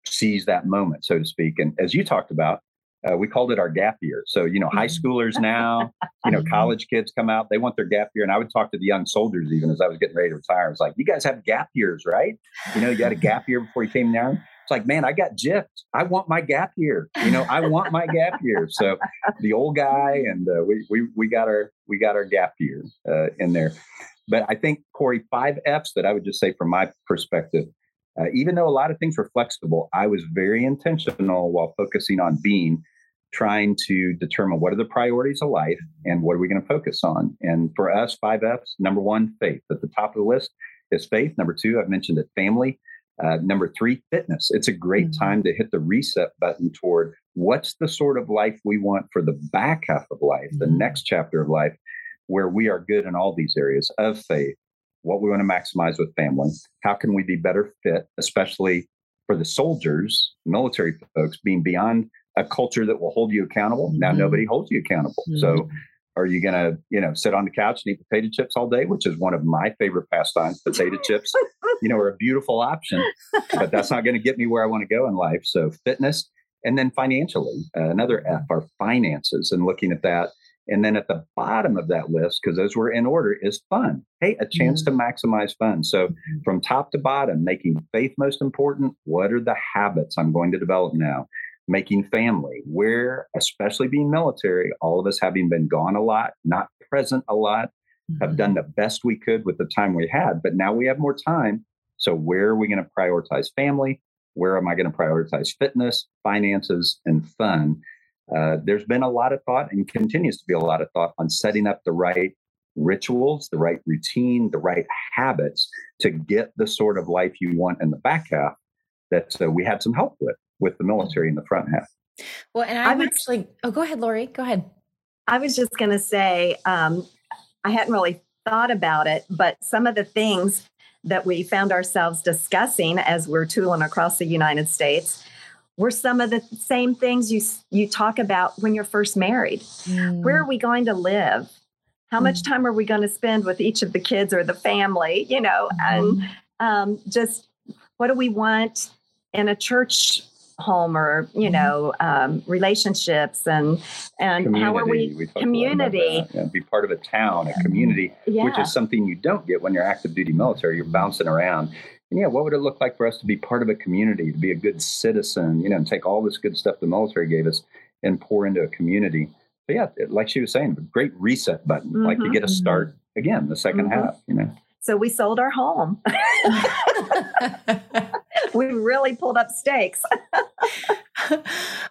seize that moment so to speak and as you talked about uh, we called it our gap year. So, you know, high mm-hmm. schoolers now, you know, college kids come out, they want their gap year. And I would talk to the young soldiers even as I was getting ready to retire. I was like, you guys have gap years, right? You know, you had a gap year before you came down. It's like, man, I got gypped. I want my gap year. You know, I want my gap year. So the old guy and uh, we, we, we got our, we got our gap year uh, in there. But I think Corie, five F's that I would just say from my perspective, uh, even though a lot of things were flexible, I was very intentional while focusing on being trying to determine what are the priorities of life and what are we going to focus on. And for us, five F's, number one, faith. At the top of the list is faith. Number two, I've mentioned it, family. Uh, number three, fitness. It's a great mm-hmm. time to hit the reset button toward what's the sort of life we want for the back half of life, mm-hmm. the next chapter of life, where we are good in all these areas of faith, what we want to maximize with family, how can we be better fit, especially for the soldiers, military folks, being beyond a culture that will hold you accountable. Mm-hmm. Now nobody holds you accountable. Mm-hmm. So are you going to, you know, sit on the couch and eat potato chips all day, which is one of my favorite pastimes? Potato (laughs) chips, you know, are a beautiful option, but that's not going to get me where I want to go in life. So fitness, and then financially, uh, another F are finances, and looking at that. And then at the bottom of that list, because those were in order, is fun. Hey, a chance mm-hmm. to maximize fun. So mm-hmm. from top to bottom, making faith most important. What are the habits I'm going to develop now? Making family, where, especially being military, all of us having been gone a lot, not present a lot, mm-hmm. have done the best we could with the time we had, but now we have more time. So, where are we going to prioritize family? Where am I going to prioritize fitness, finances, and fun? Uh, there's been a lot of thought and continues to be a lot of thought on setting up the right rituals, the right routine, the right habits to get the sort of life you want in the back half that uh, we had some help with with the military in the front half. Well, and I, I would actually, oh, go ahead, Lori, go ahead. I was just going to say, um, I hadn't really thought about it, but some of the things that we found ourselves discussing as we're tooling across the United States were some of the same things you you talk about when you're first married. Mm. Where are we going to live? How mm. much time are we going to spend with each of the kids or the family? You know, mm. and um, just what do we want in a church home or you mm-hmm. know um, relationships and and community. how are we, we community yeah, be part of a town a community yeah. which is something you don't get when you're active duty military you're bouncing around and yeah what would it look like for us to be part of a community to be a good citizen you know and take all this good stuff the military gave us and pour into a community but yeah like she was saying a great reset button mm-hmm. like to get a start again the 2nd mm-hmm. half you know so we sold our home (laughs) (laughs) (laughs) we really pulled up stakes. (laughs)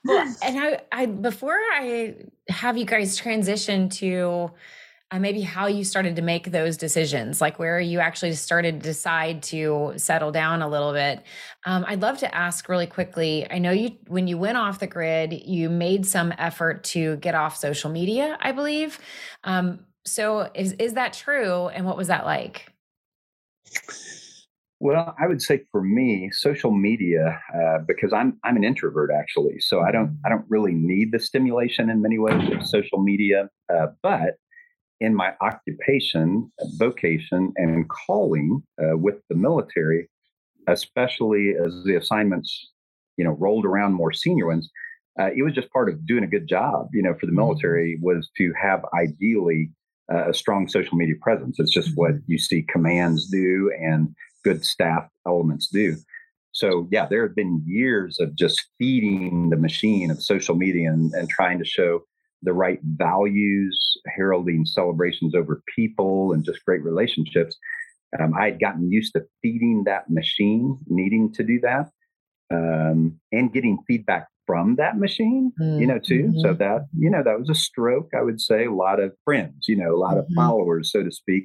well, and I, I, before I have you guys transition to uh, maybe how you started to make those decisions, like where you actually started to decide to settle down a little bit. Um, I'd love to ask really quickly. I know you, when you went off the grid, you made some effort to get off social media, I believe. Um, so is is that true? And what was that like? Well, I would say for me, social media, uh, because I'm I'm an introvert actually, so I don't I don't really need the stimulation in many ways of social media. Uh, but in my occupation, vocation, and calling uh, with the military, especially as the assignments, you know, rolled around more senior ones, uh, it was just part of doing a good job. You know, for the mm-hmm. military was to have ideally uh, a strong social media presence. It's just what mm-hmm. you see commands do and good staff elements do. So yeah, there have been years of just feeding the machine of social media and, and trying to show the right values, heralding celebrations over people and just great relationships. Um, I had gotten used to feeding that machine, needing to do that, um, and getting feedback from that machine, mm-hmm. you know, too. Mm-hmm. So that, you know, that was a stroke, I would say, a lot of friends, you know, a lot mm-hmm. of followers, so to speak.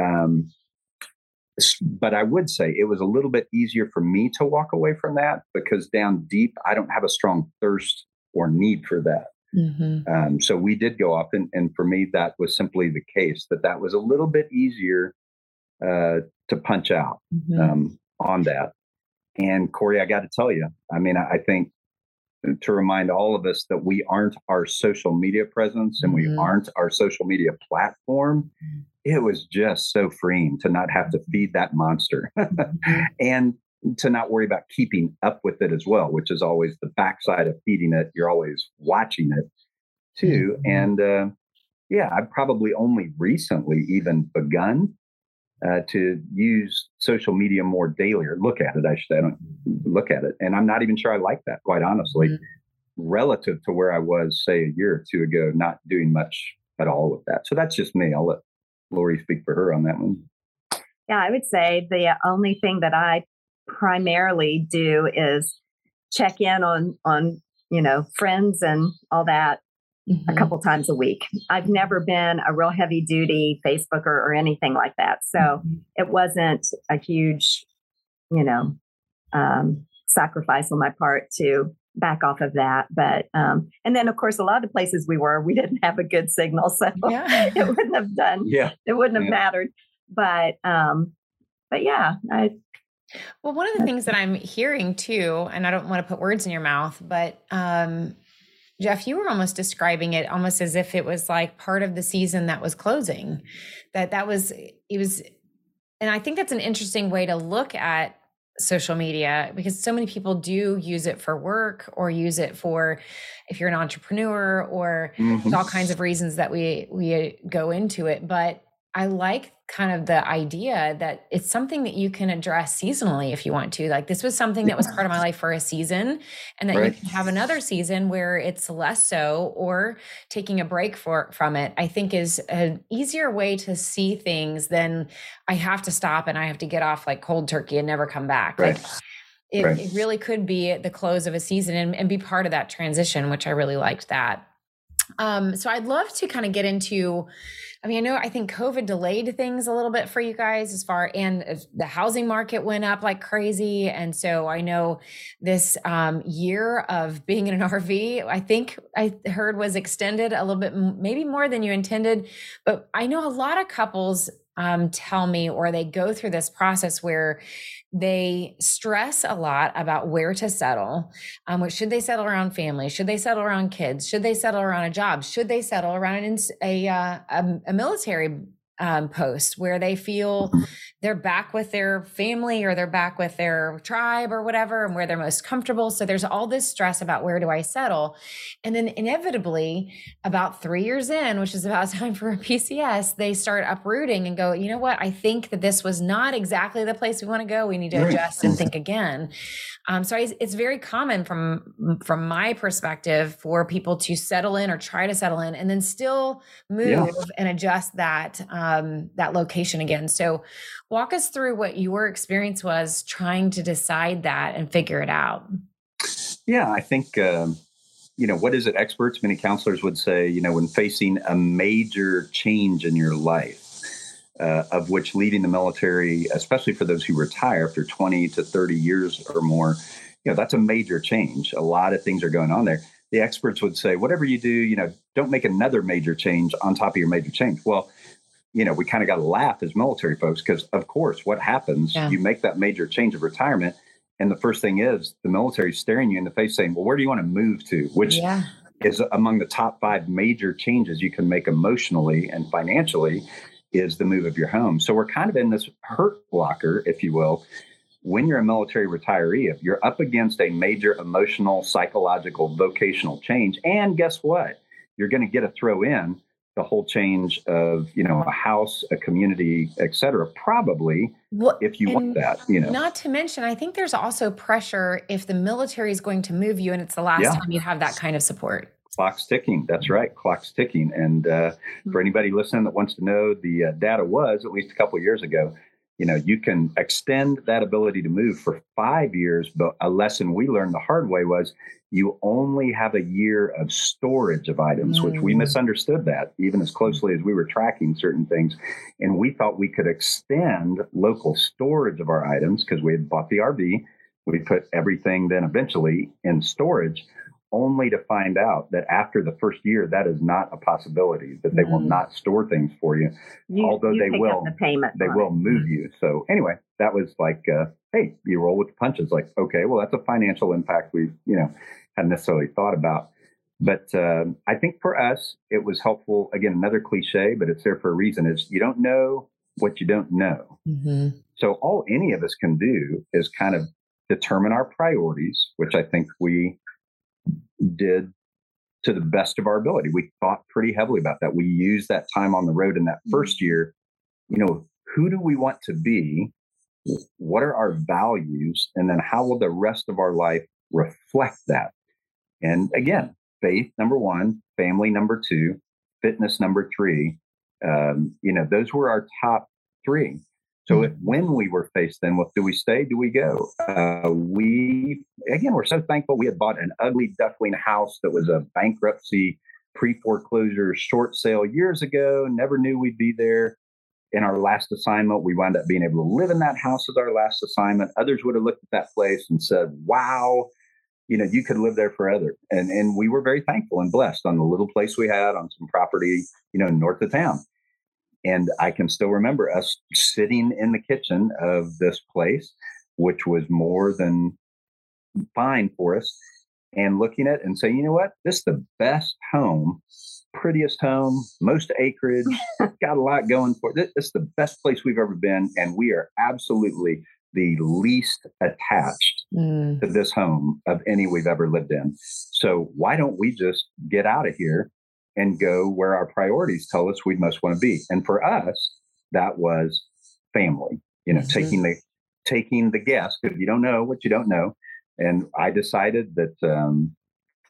Um, but I would say it was a little bit easier for me to walk away from that because down deep, I don't have a strong thirst or need for that. Mm-hmm. Um, so we did go off, and, and for me, that was simply the case that that was a little bit easier uh, to punch out mm-hmm. um, on that. And Corie, I got to tell you, I mean, I, I, think to remind all of us that we aren't our social media presence and mm-hmm. we aren't our social media platform. Mm-hmm. It was just so freeing to not have to mm-hmm. feed that monster mm-hmm. (laughs) and to not worry about keeping up with it as well, which is always the backside of feeding it. You're always watching it too. Mm-hmm. And uh, yeah, I've probably only recently even begun uh, to use social media more daily or look at it. I should say, I don't look at it. And I'm not even sure I like that, quite honestly, mm-hmm. relative to where I was, say, a year or two ago, not doing much at all with that. So that's just me. I'll let Lori speak for her on that one. Yeah, I would say the only thing that I primarily do is check in on on you know friends and all that mm-hmm. a couple times a week. I've never been a real heavy duty Facebooker or anything like that, so mm-hmm. it wasn't a huge you know um, sacrifice on my part to back off of that but um and then of course a lot of the places we were we didn't have a good signal so (laughs) yeah. it wouldn't have done yeah it wouldn't have yeah. mattered but um but yeah i well, one of the things that I'm hearing too, and I don't want to put words in your mouth, but um, Jeff, you were almost describing it almost as if it was like part of the season that was closing. That that was it was, and I think that's an interesting way to look at social media because so many people do use it for work or use it for if you're an entrepreneur or mm-hmm. all kinds of reasons that we we go into it but I like kind of the idea that it's something that you can address seasonally if you want to. Like this was something that was part of my life for a season, and that right. you can have another season where it's less so, or taking a break for from it. I think is an easier way to see things than I have to stop and I have to get off like cold turkey and never come back. Right. Like it, right. it really could be at the close of a season and, and be part of that transition, which I really liked that. Um, so I'd love to kind of get into I mean, I know I think COVID delayed things a little bit for you guys as far and the housing market went up like crazy. And so I know this um, year of being in an (laughs) RV, I think I heard was extended a little bit, maybe more than you intended. But I know a lot of couples um, tell me or they go through this process where they stress a lot about where to settle. Um, should they settle around family? Should they settle around kids? Should they settle around a job? Should they settle around a, uh, a, a military um, post where they feel they're back with their family or they're back with their tribe or whatever and where they're most comfortable. So there's all this stress about where do I settle? And then inevitably, about three years in, which is about (laughs) time for a PCS, they start uprooting and go, you know what? I think that this was not exactly the place we want to go. We need to adjust and think again. Um, so I, it's very common from from my perspective for people to settle in or try to settle in and then still move yeah. and adjust that um, that location again. So walk us through what your experience was trying to decide that and figure it out. Yeah, I think. Um, you know what is it experts many counselors would say you know when facing a major change in your life uh, of which leaving the military, especially for those who retire after 20 to 30 years or more, you know, that's a major change. A lot of things are going on there. The experts would say, whatever you do, you know, don't make another major change on top of your major change. Well, you know, we kind of got to laugh as military folks because, of course, what happens? Yeah. You make that major change of retirement, and the first thing is the military staring you in the face saying, "Well, where do you want to move to?" Which yeah. is among the top five major changes you can make emotionally and financially is the move of your home. So we're kind of in this Hurt Locker, if you will. When you're a military retiree, if you're up against a major emotional, psychological, vocational change, and guess what? You're going to get a throw in the whole change of you know a house, a community, et cetera. Probably Well, if you want that, you know. Not to mention, I think there's also pressure if the military is going to move you and it's the last Yeah. time you have that kind of support. Clock's ticking. That's right. Clock's ticking. And uh, for anybody listening that wants to know, the uh, data was at least a couple of years ago. You know, you can extend that ability to move for five years. But a lesson we learned the hard way was you only have a year of storage of items, which we Mm. misunderstood that even as closely as we were tracking certain things. And we thought we could extend local storage of our items because we had bought the RV. We put everything then eventually in storage only to find out that after the first year, that is not a possibility, that they will Mm. not store things for you. You, Although you they will- the payment. They will it. move you. So, anyway, that was like, uh, hey, you roll with the punches. Like, okay, well, that's a financial impact we, you know, hadn't necessarily thought about. But um, I think for us, it was helpful. Again, another cliche, but it's there for a reason is you don't know what you don't know. Mm-hmm. So all any of us can do is kind of determine our priorities, which I think we did to the best of our ability. We thought pretty heavily about that. We used that time on the road in that first year. You know, who do we want to be? What are our values? And then how will the rest of our life reflect that? And again, faith, number one, family, number two, fitness, number three. Um, you know, those were our top three. So if when we were faced then with do we stay, do we go? Uh, we again we're so thankful we had bought an ugly duckling house that was a bankruptcy pre-foreclosure short sale years ago. Never knew we'd be there. In our last assignment, we wound up being able to live in that house as our last assignment. Others would have looked at that place and said, "Wow, you know, you could live there forever." And and we were very thankful and blessed on the little place we had on some property, you know, north of town. And I can still remember us sitting in the kitchen of this place, which was more than fine for us, and looking at it and saying, you know what? This is the best home, prettiest home, most acreage, (laughs) got a lot going for it. This this is the best place we've ever been. And we are absolutely the least attached Mm. to this home of any we've ever lived in. So why don't we just get out of here and go where our priorities tell us we most want to be? And for us, that was family. You know, Mhm. taking the taking the guess because you don't know what you don't know. And I decided that um,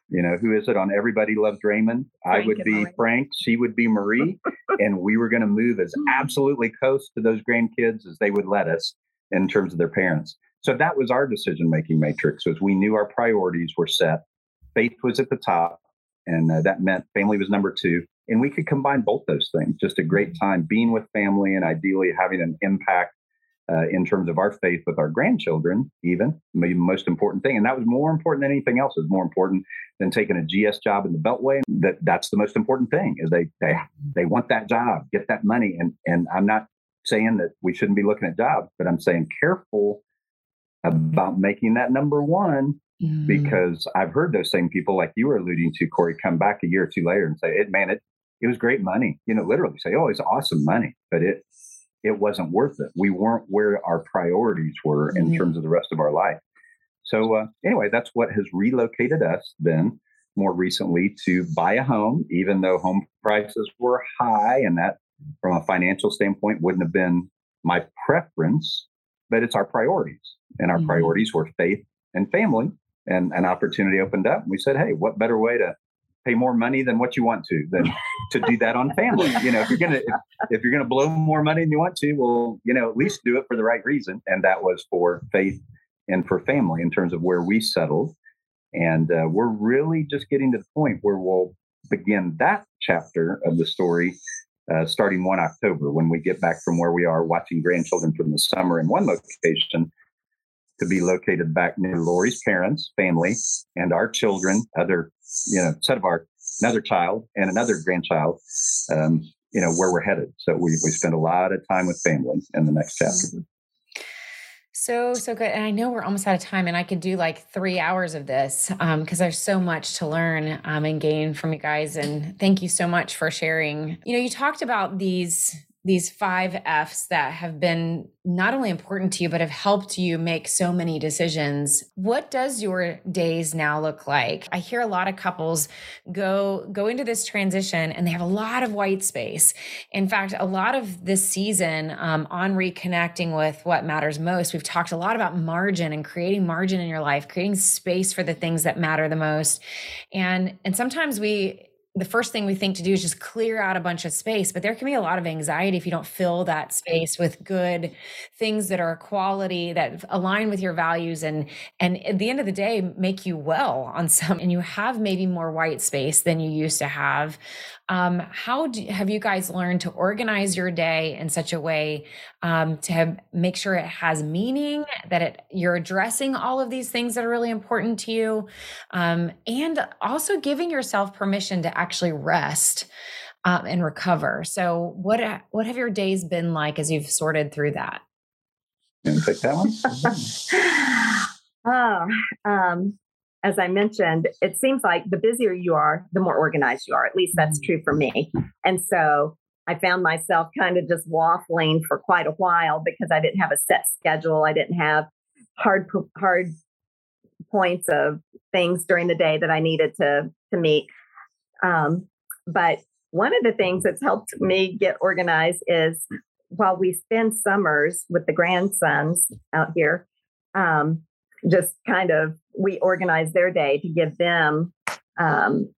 you know, who is it on Everybody Loves Raymond? I would be Marie. Frank, she would be Marie, and we were going to move as (laughs) absolutely close to those grandkids as they would let us in terms of their parents. So that was our decision making matrix was we knew our priorities were set. Faith was at the top, and uh, that meant family was number two. And we could combine both those things. Just a great time being with family and ideally having an impact uh, in terms of our faith with our grandchildren, even maybe the most important thing. And that was more important than anything else. Is more important than taking a GS job in the Beltway. That that's the most important thing is they they they want that job, get that money. And and I'm not saying that we shouldn't be looking at jobs, but I'm saying careful about making that number one Mm. because I've heard those same people like you were alluding to, Corie, come back a year or two later and say, "It man, it it was great money." You know, literally say, "Oh, it's awesome money," but it it wasn't worth it. We weren't where our priorities were in Mhm. terms of the rest of our life. So uh, anyway, that's what has relocated us then more recently to buy a home, even though home prices were high, and that from a financial standpoint wouldn't have been my preference, but it's our priorities, and our Mhm. priorities were faith and family and an opportunity opened up. And we said, hey, what better way to pay more money than what you want to than to do that on family? You know, if you're gonna if, if you're gonna blow more money than you want to, well, you know, at least do it for the right reason. And that was for faith and for family in terms of where we settled. And uh, we're really just getting to the point where we'll begin that chapter of the story uh, starting 1 October when we get back from where we are watching grandchildren from the summer in one location to be located back near Lori's parents, family, and our children, other, you know, set of our another child and another grandchild, um, you know where we're headed. So we we spend a lot of time with family in the next chapter. So, so good. And I know we're almost out of time, and I could do like three hours of this because um, there's so much to learn um, and gain from you guys. And thank you so much for sharing. You know, you talked about these these five F's that have been not only important to you, but have helped you make so many decisions. What does your days now look like? I hear a lot of couples go go into this transition and they have a lot of white space. In fact, a lot of this season um, on reconnecting with what matters most, we've talked a lot about margin and creating margin in your life, creating space for the things that matter the most. And and sometimes we the first thing we think to do is just clear out a bunch of space but there can be a lot of anxiety if you don't fill that space with good things that are quality that align with your values and and at the end of the day make you well on some and you have maybe more white space than you used to have um, how do, have you guys learned to organize your day in such a way um, to have, make sure it has meaning, that it you're addressing all of these things that are really important to you, um, and also giving yourself permission to actually rest um, and recover. So, what what have your days been like as you've sorted through that? You take that one? (laughs) oh, um, as I mentioned, it seems like the busier you are, the more organized you are. At least that's true for me. And so I found myself kind of just waffling for quite a while because I didn't have a set schedule. I didn't have hard hard points of things during the day that I needed to to meet. Um, but one of the things that's helped me get organized is while we spend summers with the grandsons out here, um, just kind of we organize their day to give them um,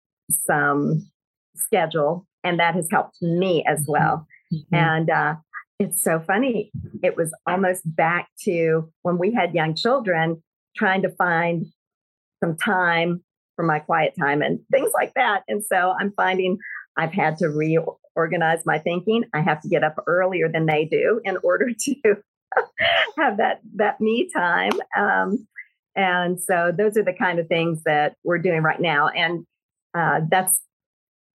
some schedule, and that has helped me as mm-hmm. well. Mm-hmm. And uh, it's so funny. It was almost back to when we had young children, trying to find some time for my quiet time and things like that. And so I'm finding I've had to reorganize my thinking. I have to get up earlier than they do in order (laughs) to have that that me time. Um, and so those are the kind of things that we're doing right now. And uh, that's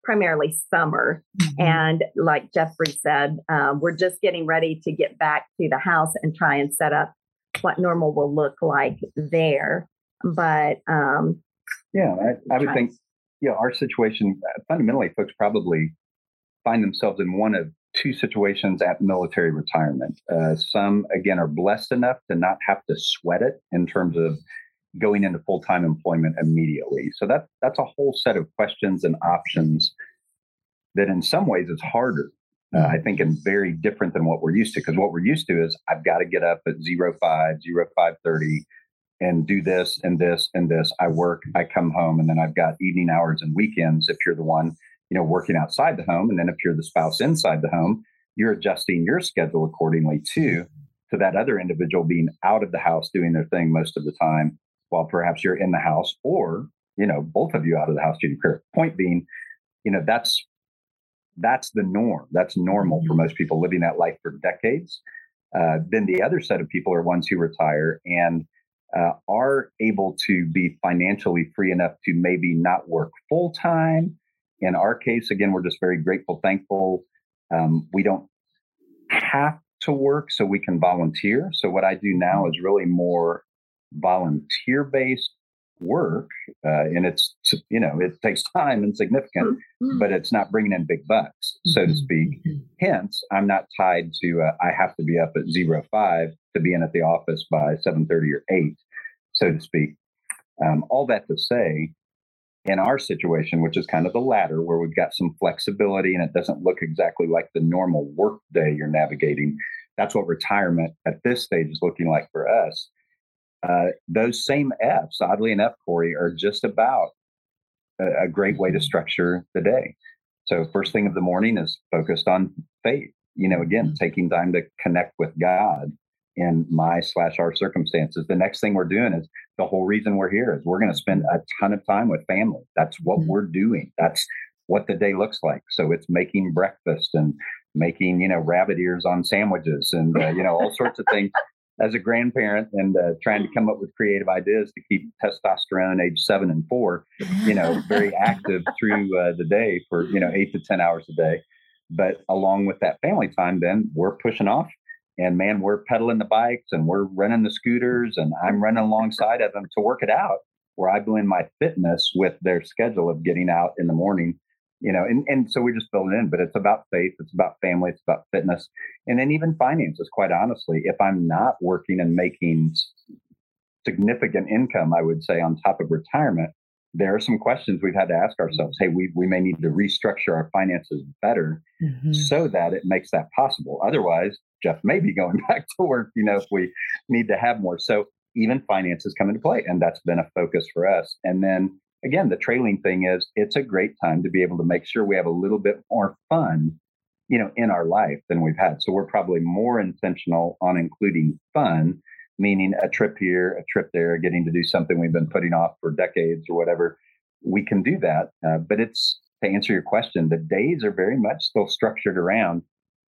primarily summer. Mm-hmm. And like Jeffrey said, um, we're just getting ready to get back to the house and try and set up what normal will look like there. But um, yeah, I, I would think, yeah, our situation uh, fundamentally, folks probably find themselves in one of two situations at military retirement. Uh, some, again, are blessed enough to not have to sweat it in terms of going into full time employment immediately. So that that's a whole set of questions and options that, in some ways, is harder. Uh, I think, and very different than what we're used to. Because what we're used to is I've got to get up at zero five, zero five thirty, and do this and this and this. I work, I come home, and then I've got evening hours and weekends. If you're the one you know, working outside the home. And then if you're the spouse inside the home, you're adjusting your schedule accordingly too, to that other individual being out of the house doing their thing most of the time, while perhaps you're in the house or, you know, both of you out of the house doing your career. Point being, you know, that's that's the norm. That's normal for most people living that life for decades. Uh, then the other set of people are ones who retire and uh, are able to be financially free enough to maybe not work full time in our case, again, we're just very grateful, thankful. Um, we don't have to work, so we can volunteer. So what I do now is really more volunteer based work, uh, and it's you know it takes (laughs) time and significant, mm-hmm. but it's not bringing in big bucks, so to mm-hmm. speak. Hence, I'm not tied to uh, I have to be up at zero five to be in at the office by seven thirty or eight, so to speak. Um, all that to say, in our situation, which is kind of the latter, where we've got some flexibility and it doesn't look exactly like the normal work day you're navigating. That's what retirement at this stage is looking like for us. Uh, those same F's, oddly enough, Corie, are just about a, a great way to mm-hmm. structure the day. So, first thing of the morning is focused on faith. You know, again, mm-hmm. taking time to connect with God in my slash our circumstances. The next thing we're doing is the whole reason we're here is we're going to spend a ton of time with family. That's what mm-hmm. we're doing. That's what the day looks like. So it's making breakfast and making, you know, rabbit ears on sandwiches and, uh, you know, all sorts of things as a grandparent and uh, trying to come up with creative ideas to keep testosterone age seven and four, you know, very active (laughs) through uh, the day for, you know, eight to 10 hours a day. But along with that family time, then we're pushing off and man, we're pedaling the bikes and we're running the scooters and I'm running alongside of them to work it out where I blend my fitness with their schedule of getting out in the morning, you know, and, and so we just build it in, but it's about faith, it's about family, it's about fitness, and then even finances, quite honestly. If I'm not working and making significant income, I would say, on top of retirement, there are some questions we've had to ask ourselves. Hey, we, we may need to restructure our finances better mm-hmm. so that it makes that possible. Otherwise, Jeff may be (laughs) going back to work, you know, if we need to have more. So even finances come into play. And that's been a focus for us. And then again, the trailing thing is it's a great time to be able to make sure we have a little bit more fun, you know, in our life than we've had. So we're probably more intentional on including fun, meaning a trip here, a trip there, getting to do something we've been putting off for decades or whatever. We can do that. Uh, but it's to answer your question, the days are very much still structured around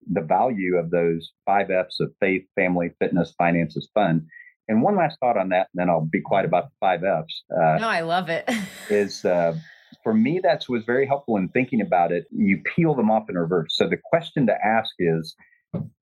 the value of those five F's of faith, family, fitness, finances, fun. And one last thought on that, and then I'll be quiet about the five F's. Uh, no, I love it. (laughs) is uh, for me, that was very helpful in thinking about it. You peel them off in reverse. So the question to ask is,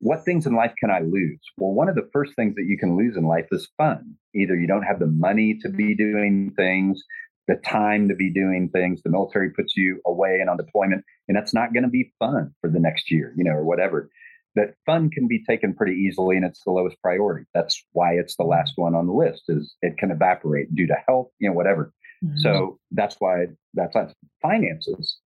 what things in life can I lose? Well, one of the first things that you can lose in life is fun. Either you don't have the money to be doing things, the time to be doing things. The military puts you away and on deployment, and that's not going to be fun for the next year, you know, or whatever. That fun can be taken pretty easily, and it's the lowest priority. That's why it's the last one on the list. Is it can evaporate due to health, you know, whatever. Mm-hmm. So that's why that's, that's finances.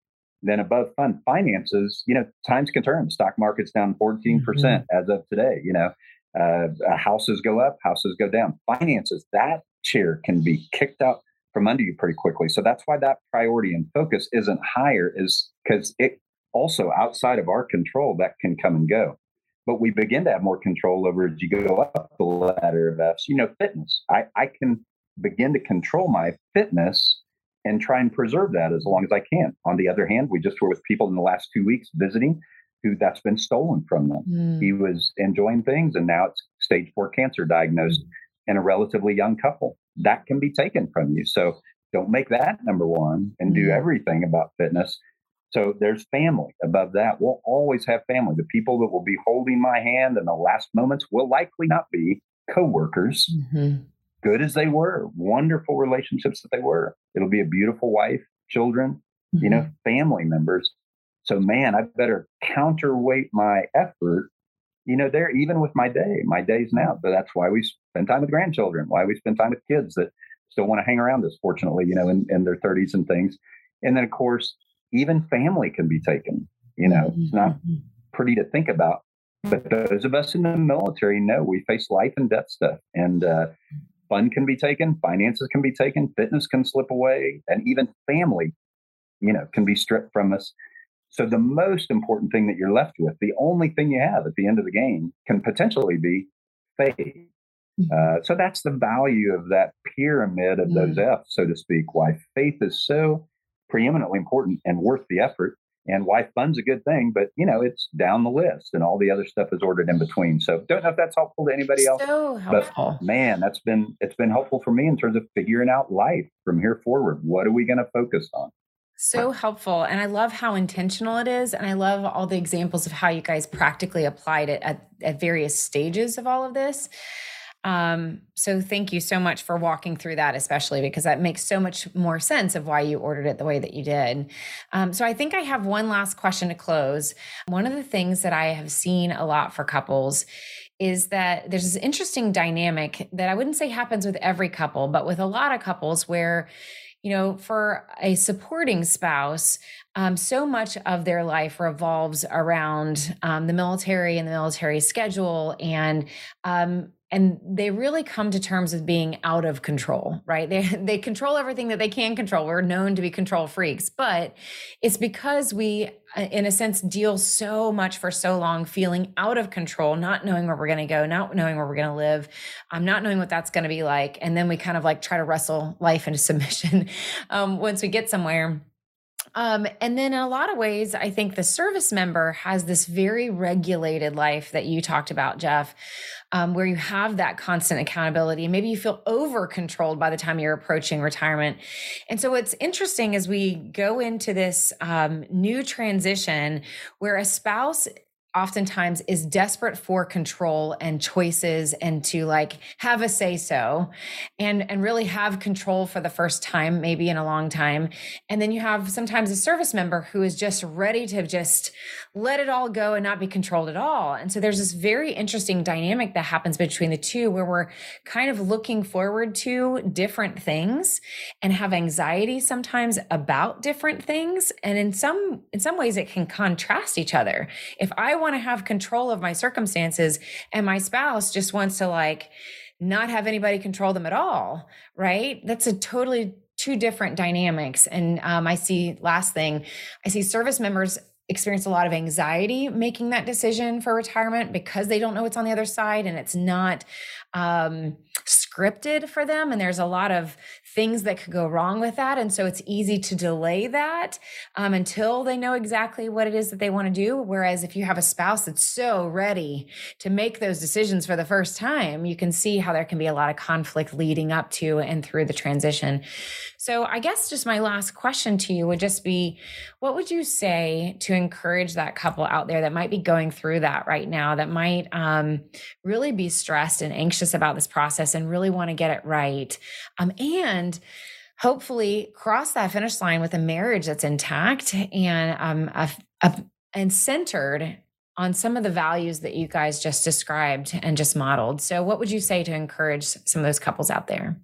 Then above fund finances, you know, times can turn. Stock market's down 14% mm-hmm. as of today. You know, uh, houses go up, houses go down. Finances, that chair can be kicked out from under you pretty quickly. So that's why that priority and focus isn't higher, is because it also outside of our control that can come and go. But we begin to have more control over as you go up the ladder of F's. You know, fitness. I, I can begin to control my fitness and try and preserve that as long as I can. On the other hand, we just were with people in the last two weeks visiting who that's been stolen from them. Mm. He was enjoying things and now it's stage four cancer diagnosed mm. in a relatively young couple that can be taken from you. So don't make that number one and do mm-hmm. everything about fitness. So there's family above that. We'll always have family. The people that will be holding my hand in the last moments will likely not be coworkers, mm-hmm. Good as they were, wonderful relationships that they were. It'll be a beautiful wife, children, mm-hmm. you know, mm-hmm. family members. So man, I better counterweight my effort you know, there even with my day, my days now. But that's why we spend time with grandchildren, why we spend time with kids that still want to hang around us, fortunately, you know, in, in their 30s and things. And then, of course, even family can be taken. You know, mm-hmm. it's not mm-hmm. pretty to think about. But those of us in the military know we face life and death stuff. And uh, fun can be taken, finances can be taken, fitness can slip away, and even family, you know, can be stripped from us. So the most important thing that you're left with, the only thing you have at the end of the game, can potentially be faith. Mm-hmm. Uh, so that's the value of that pyramid of those mm. F's, so to speak. Why faith is so preeminently important and worth the effort, and why fun's a good thing, but you know it's down the list, and all the other stuff is ordered in between. So don't know if that's helpful to anybody else. So helpful, but man, that's been it's been helpful for me in terms of figuring out life from here forward. What are we going to focus on? So helpful. And I love how intentional it is. And I love all the examples of how you guys practically applied it at, at various stages of all of this. Um, so thank you so much for walking through that, especially because that makes so much more sense of why you ordered it the way that you did. Um, so I think I have one last question to close. One of the things that I have seen a lot for couples is that there's this interesting dynamic that I wouldn't say happens with every couple, but with a lot of couples where you know, for a supporting spouse, um, so much of their life revolves around um, the military and the military schedule, and um, and they really come to terms with being out of control right? They (laughs) they control everything that they can control. We're known to be control freaks but it's because we uh, in a sense deal so much for so long feeling out of control not knowing where we're going to go not knowing where we're going to live i'm um, not knowing what that's going to be like and then we kind of like try to wrestle life into (laughs) submission um, once we get somewhere. Um, and then in a lot of ways, I think the service member has this very regulated life that you talked about, Jeff, um, where you have that constant accountability. Maybe you feel over controlled by the time you're approaching retirement. And so, what's interesting is we go into this um, new transition where a spouse oftentimes is desperate for control and choices and to like have a say so and and really have control for the first time maybe in a long time. And then you have sometimes a service member who is just ready to just let it all go and not be controlled at all. And so there's this very interesting dynamic that happens between the two where we're kind of looking forward to different things and have anxiety sometimes about different things. And in some in some ways it can contrast each other. If i want to have control of my circumstances and my spouse just wants to like not have anybody control them at all, right? That's a totally two different dynamics. And um, I see, last thing, I see service members experience a lot of anxiety making that decision for retirement because they don't know what's on the other side and it's not um, scripted for them and there's a lot of things that could go wrong with that. And so it's easy to delay that um, until they know exactly what it is that they want to do. Whereas if you have a spouse that's so ready to make those decisions for the first time you can see how there can be a lot of conflict leading up to and through the transition so i guess just my last question to you would just be what would you say to encourage that couple out there that might be going through that right now that might um, really be stressed and anxious about this process and really want to get it right. Um, and hopefully cross that finish line with a marriage that's intact and um, a, a, and centered on some of the values that you guys just described and just modeled. So, what would you say to encourage some of those couples out there?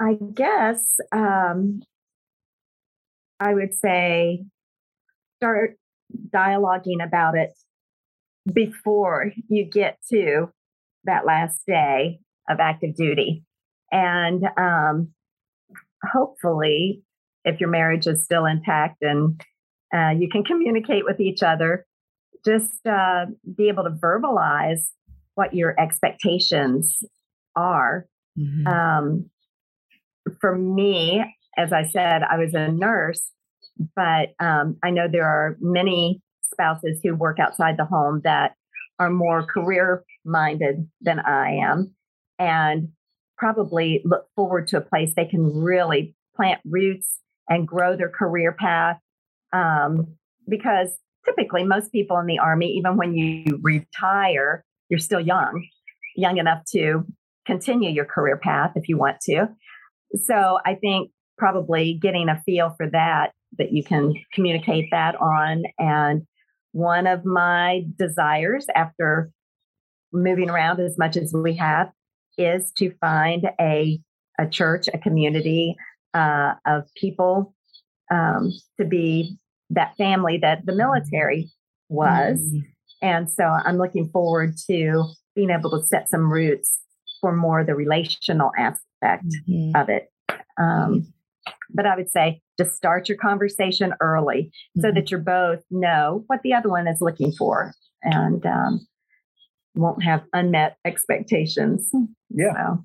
I guess um, I would say start dialoguing about it before you get to that last day of active duty. And um, hopefully, if your marriage is still intact and uh, you can communicate with each other, just uh, be able to verbalize what your expectations are. Mm-hmm. Um, for me, as I said, I was a nurse, but um, I know there are many spouses who work outside the home that are more career minded than I am and probably look forward to a place they can really plant roots and grow their career path. Um, because typically, most people in the Army, even when you retire, you're still young, young enough to continue your career path if you want to. So I think probably getting a feel for that, that you can communicate that on and one of my desires after moving around as much as we have is to find a, a church, a community uh, of people um, to be that family that the military was. Mm-hmm. And so I'm looking forward to being able to set some roots for more the relational aspect mm-hmm. of it. Um, but I would say just start your conversation early mm-hmm. so that you're both know what the other one is looking for and um, won't have unmet expectations. Yeah. So.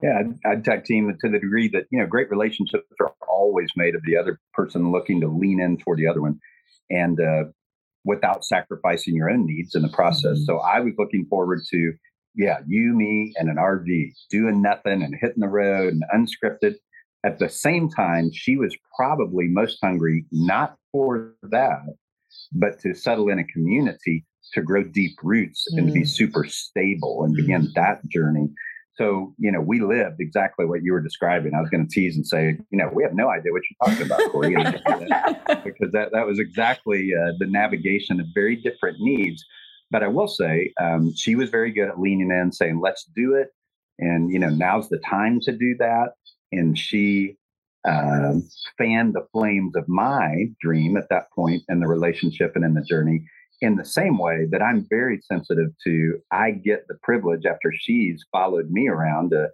Yeah, I'd, I'd tag team to the degree that, you know, great relationships are always made of the other person looking to lean in toward the other one and uh, without sacrificing your own needs in the process. Mm-hmm. So I was looking forward to, yeah, you, me, and an RV doing nothing and hitting the road and unscripted at the same time, she was probably most hungry not for that, but to settle in a community to grow deep roots mm. and be mm. super stable and begin mm. that journey. So, you know, we lived exactly what you were describing. I was going to tease and say, you know, we have no idea what you're talking about, Corie, (laughs) because that, that was exactly uh, the navigation of very different needs. But I will say, um, she was very good at leaning in, saying, let's do it. And, you know, now's the time to do that and she uh, fanned the flames of my dream at that point in the relationship and in the journey in the same way that I'm very sensitive to, I get the privilege after she's followed me around to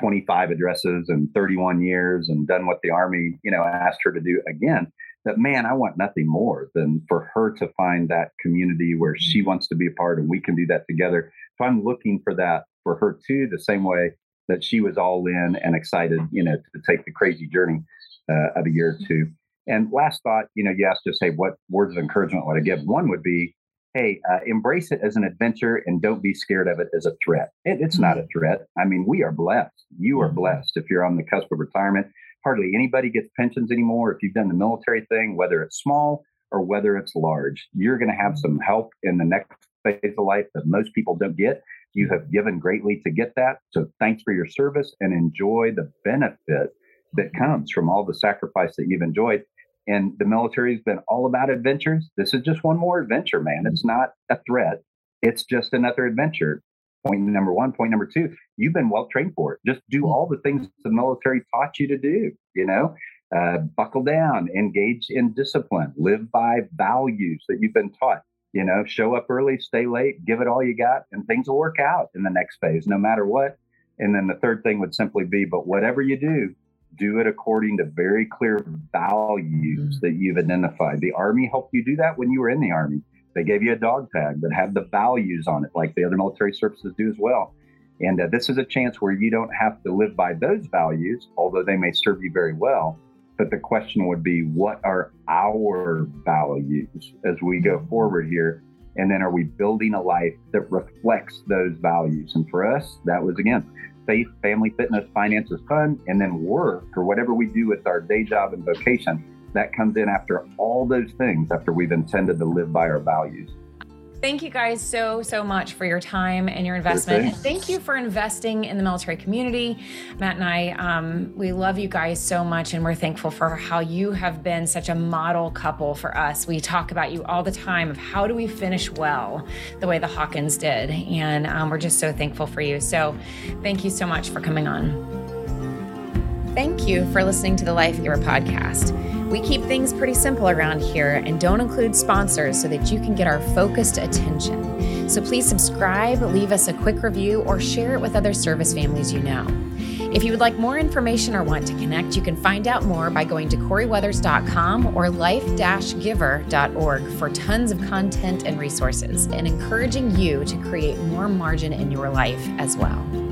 25 addresses and 31 years and done what the Army, you know, asked her to do again. That man, I want nothing more than for her to find that community where she mm-hmm. wants to be a part and we can do that together. So I'm looking for that for her too, the same way that she was all in and excited, you know, to take the crazy journey uh, of a year or two. And last thought, you know, you asked us, hey, what words of encouragement would I give? One would be hey, uh, embrace it as an adventure and don't be scared of it as a threat. It, it's not a mm-hmm. threat. I mean, we are blessed. You are mm-hmm. blessed if you're on the cusp of retirement. Hardly anybody gets pensions anymore. If you've done the military thing, whether it's small or whether it's large, you're going to have some help in the next phase of life that most people don't get. You have given greatly to get that. So thanks for your service and enjoy the benefit that comes from all the sacrifice that you've enjoyed. And the military has been all about adventures. This is just one more adventure, man. It's not a threat. It's just another adventure. Point number one. Point number two, you've been well trained for it. Just do mm. all the things the military taught you to do, you know, uh, buckle down, engage in discipline, live by values that you've been taught. You know, show up early, stay late, give it all you got, and things will work out in the next phase, no matter what. And then the third thing would simply be, but whatever you do, do it according to very clear values mm-hmm. that you've identified. The Army helped you do that when you were in the Army. They gave you a dog tag that had the values on it, like the other military services do as well. And uh, this is a chance where you don't have to live by those values, although they may serve you very well. But the question would be, what are our values as we go forward here? And then are we building a life that reflects those values? And for us, that was again faith, family, fitness, finances, fun, and then work or whatever we do with our day job and vocation. That comes in after all those things, after we've intended to live by our values. Thank you guys so, so much for your time and your investment. And thank you for investing in the military community. Matt and I, um, we love you guys so much, and we're thankful for how you have been such a model couple for us. We talk about you all the time of how do we finish well the way the Hawkins did. And um, we're just so thankful for you. So thank you so much for coming on. Thank you for listening to the Life Giver podcast. We keep things pretty simple around here and don't include sponsors so that you can get our focused attention. So please subscribe, leave us a quick review, or share it with other service families you know. If you would like more information or want to connect, you can find out more by going to CorieWeathers.com or life-giver.org for tons of content and resources and encouraging you to create more margin in your life as well.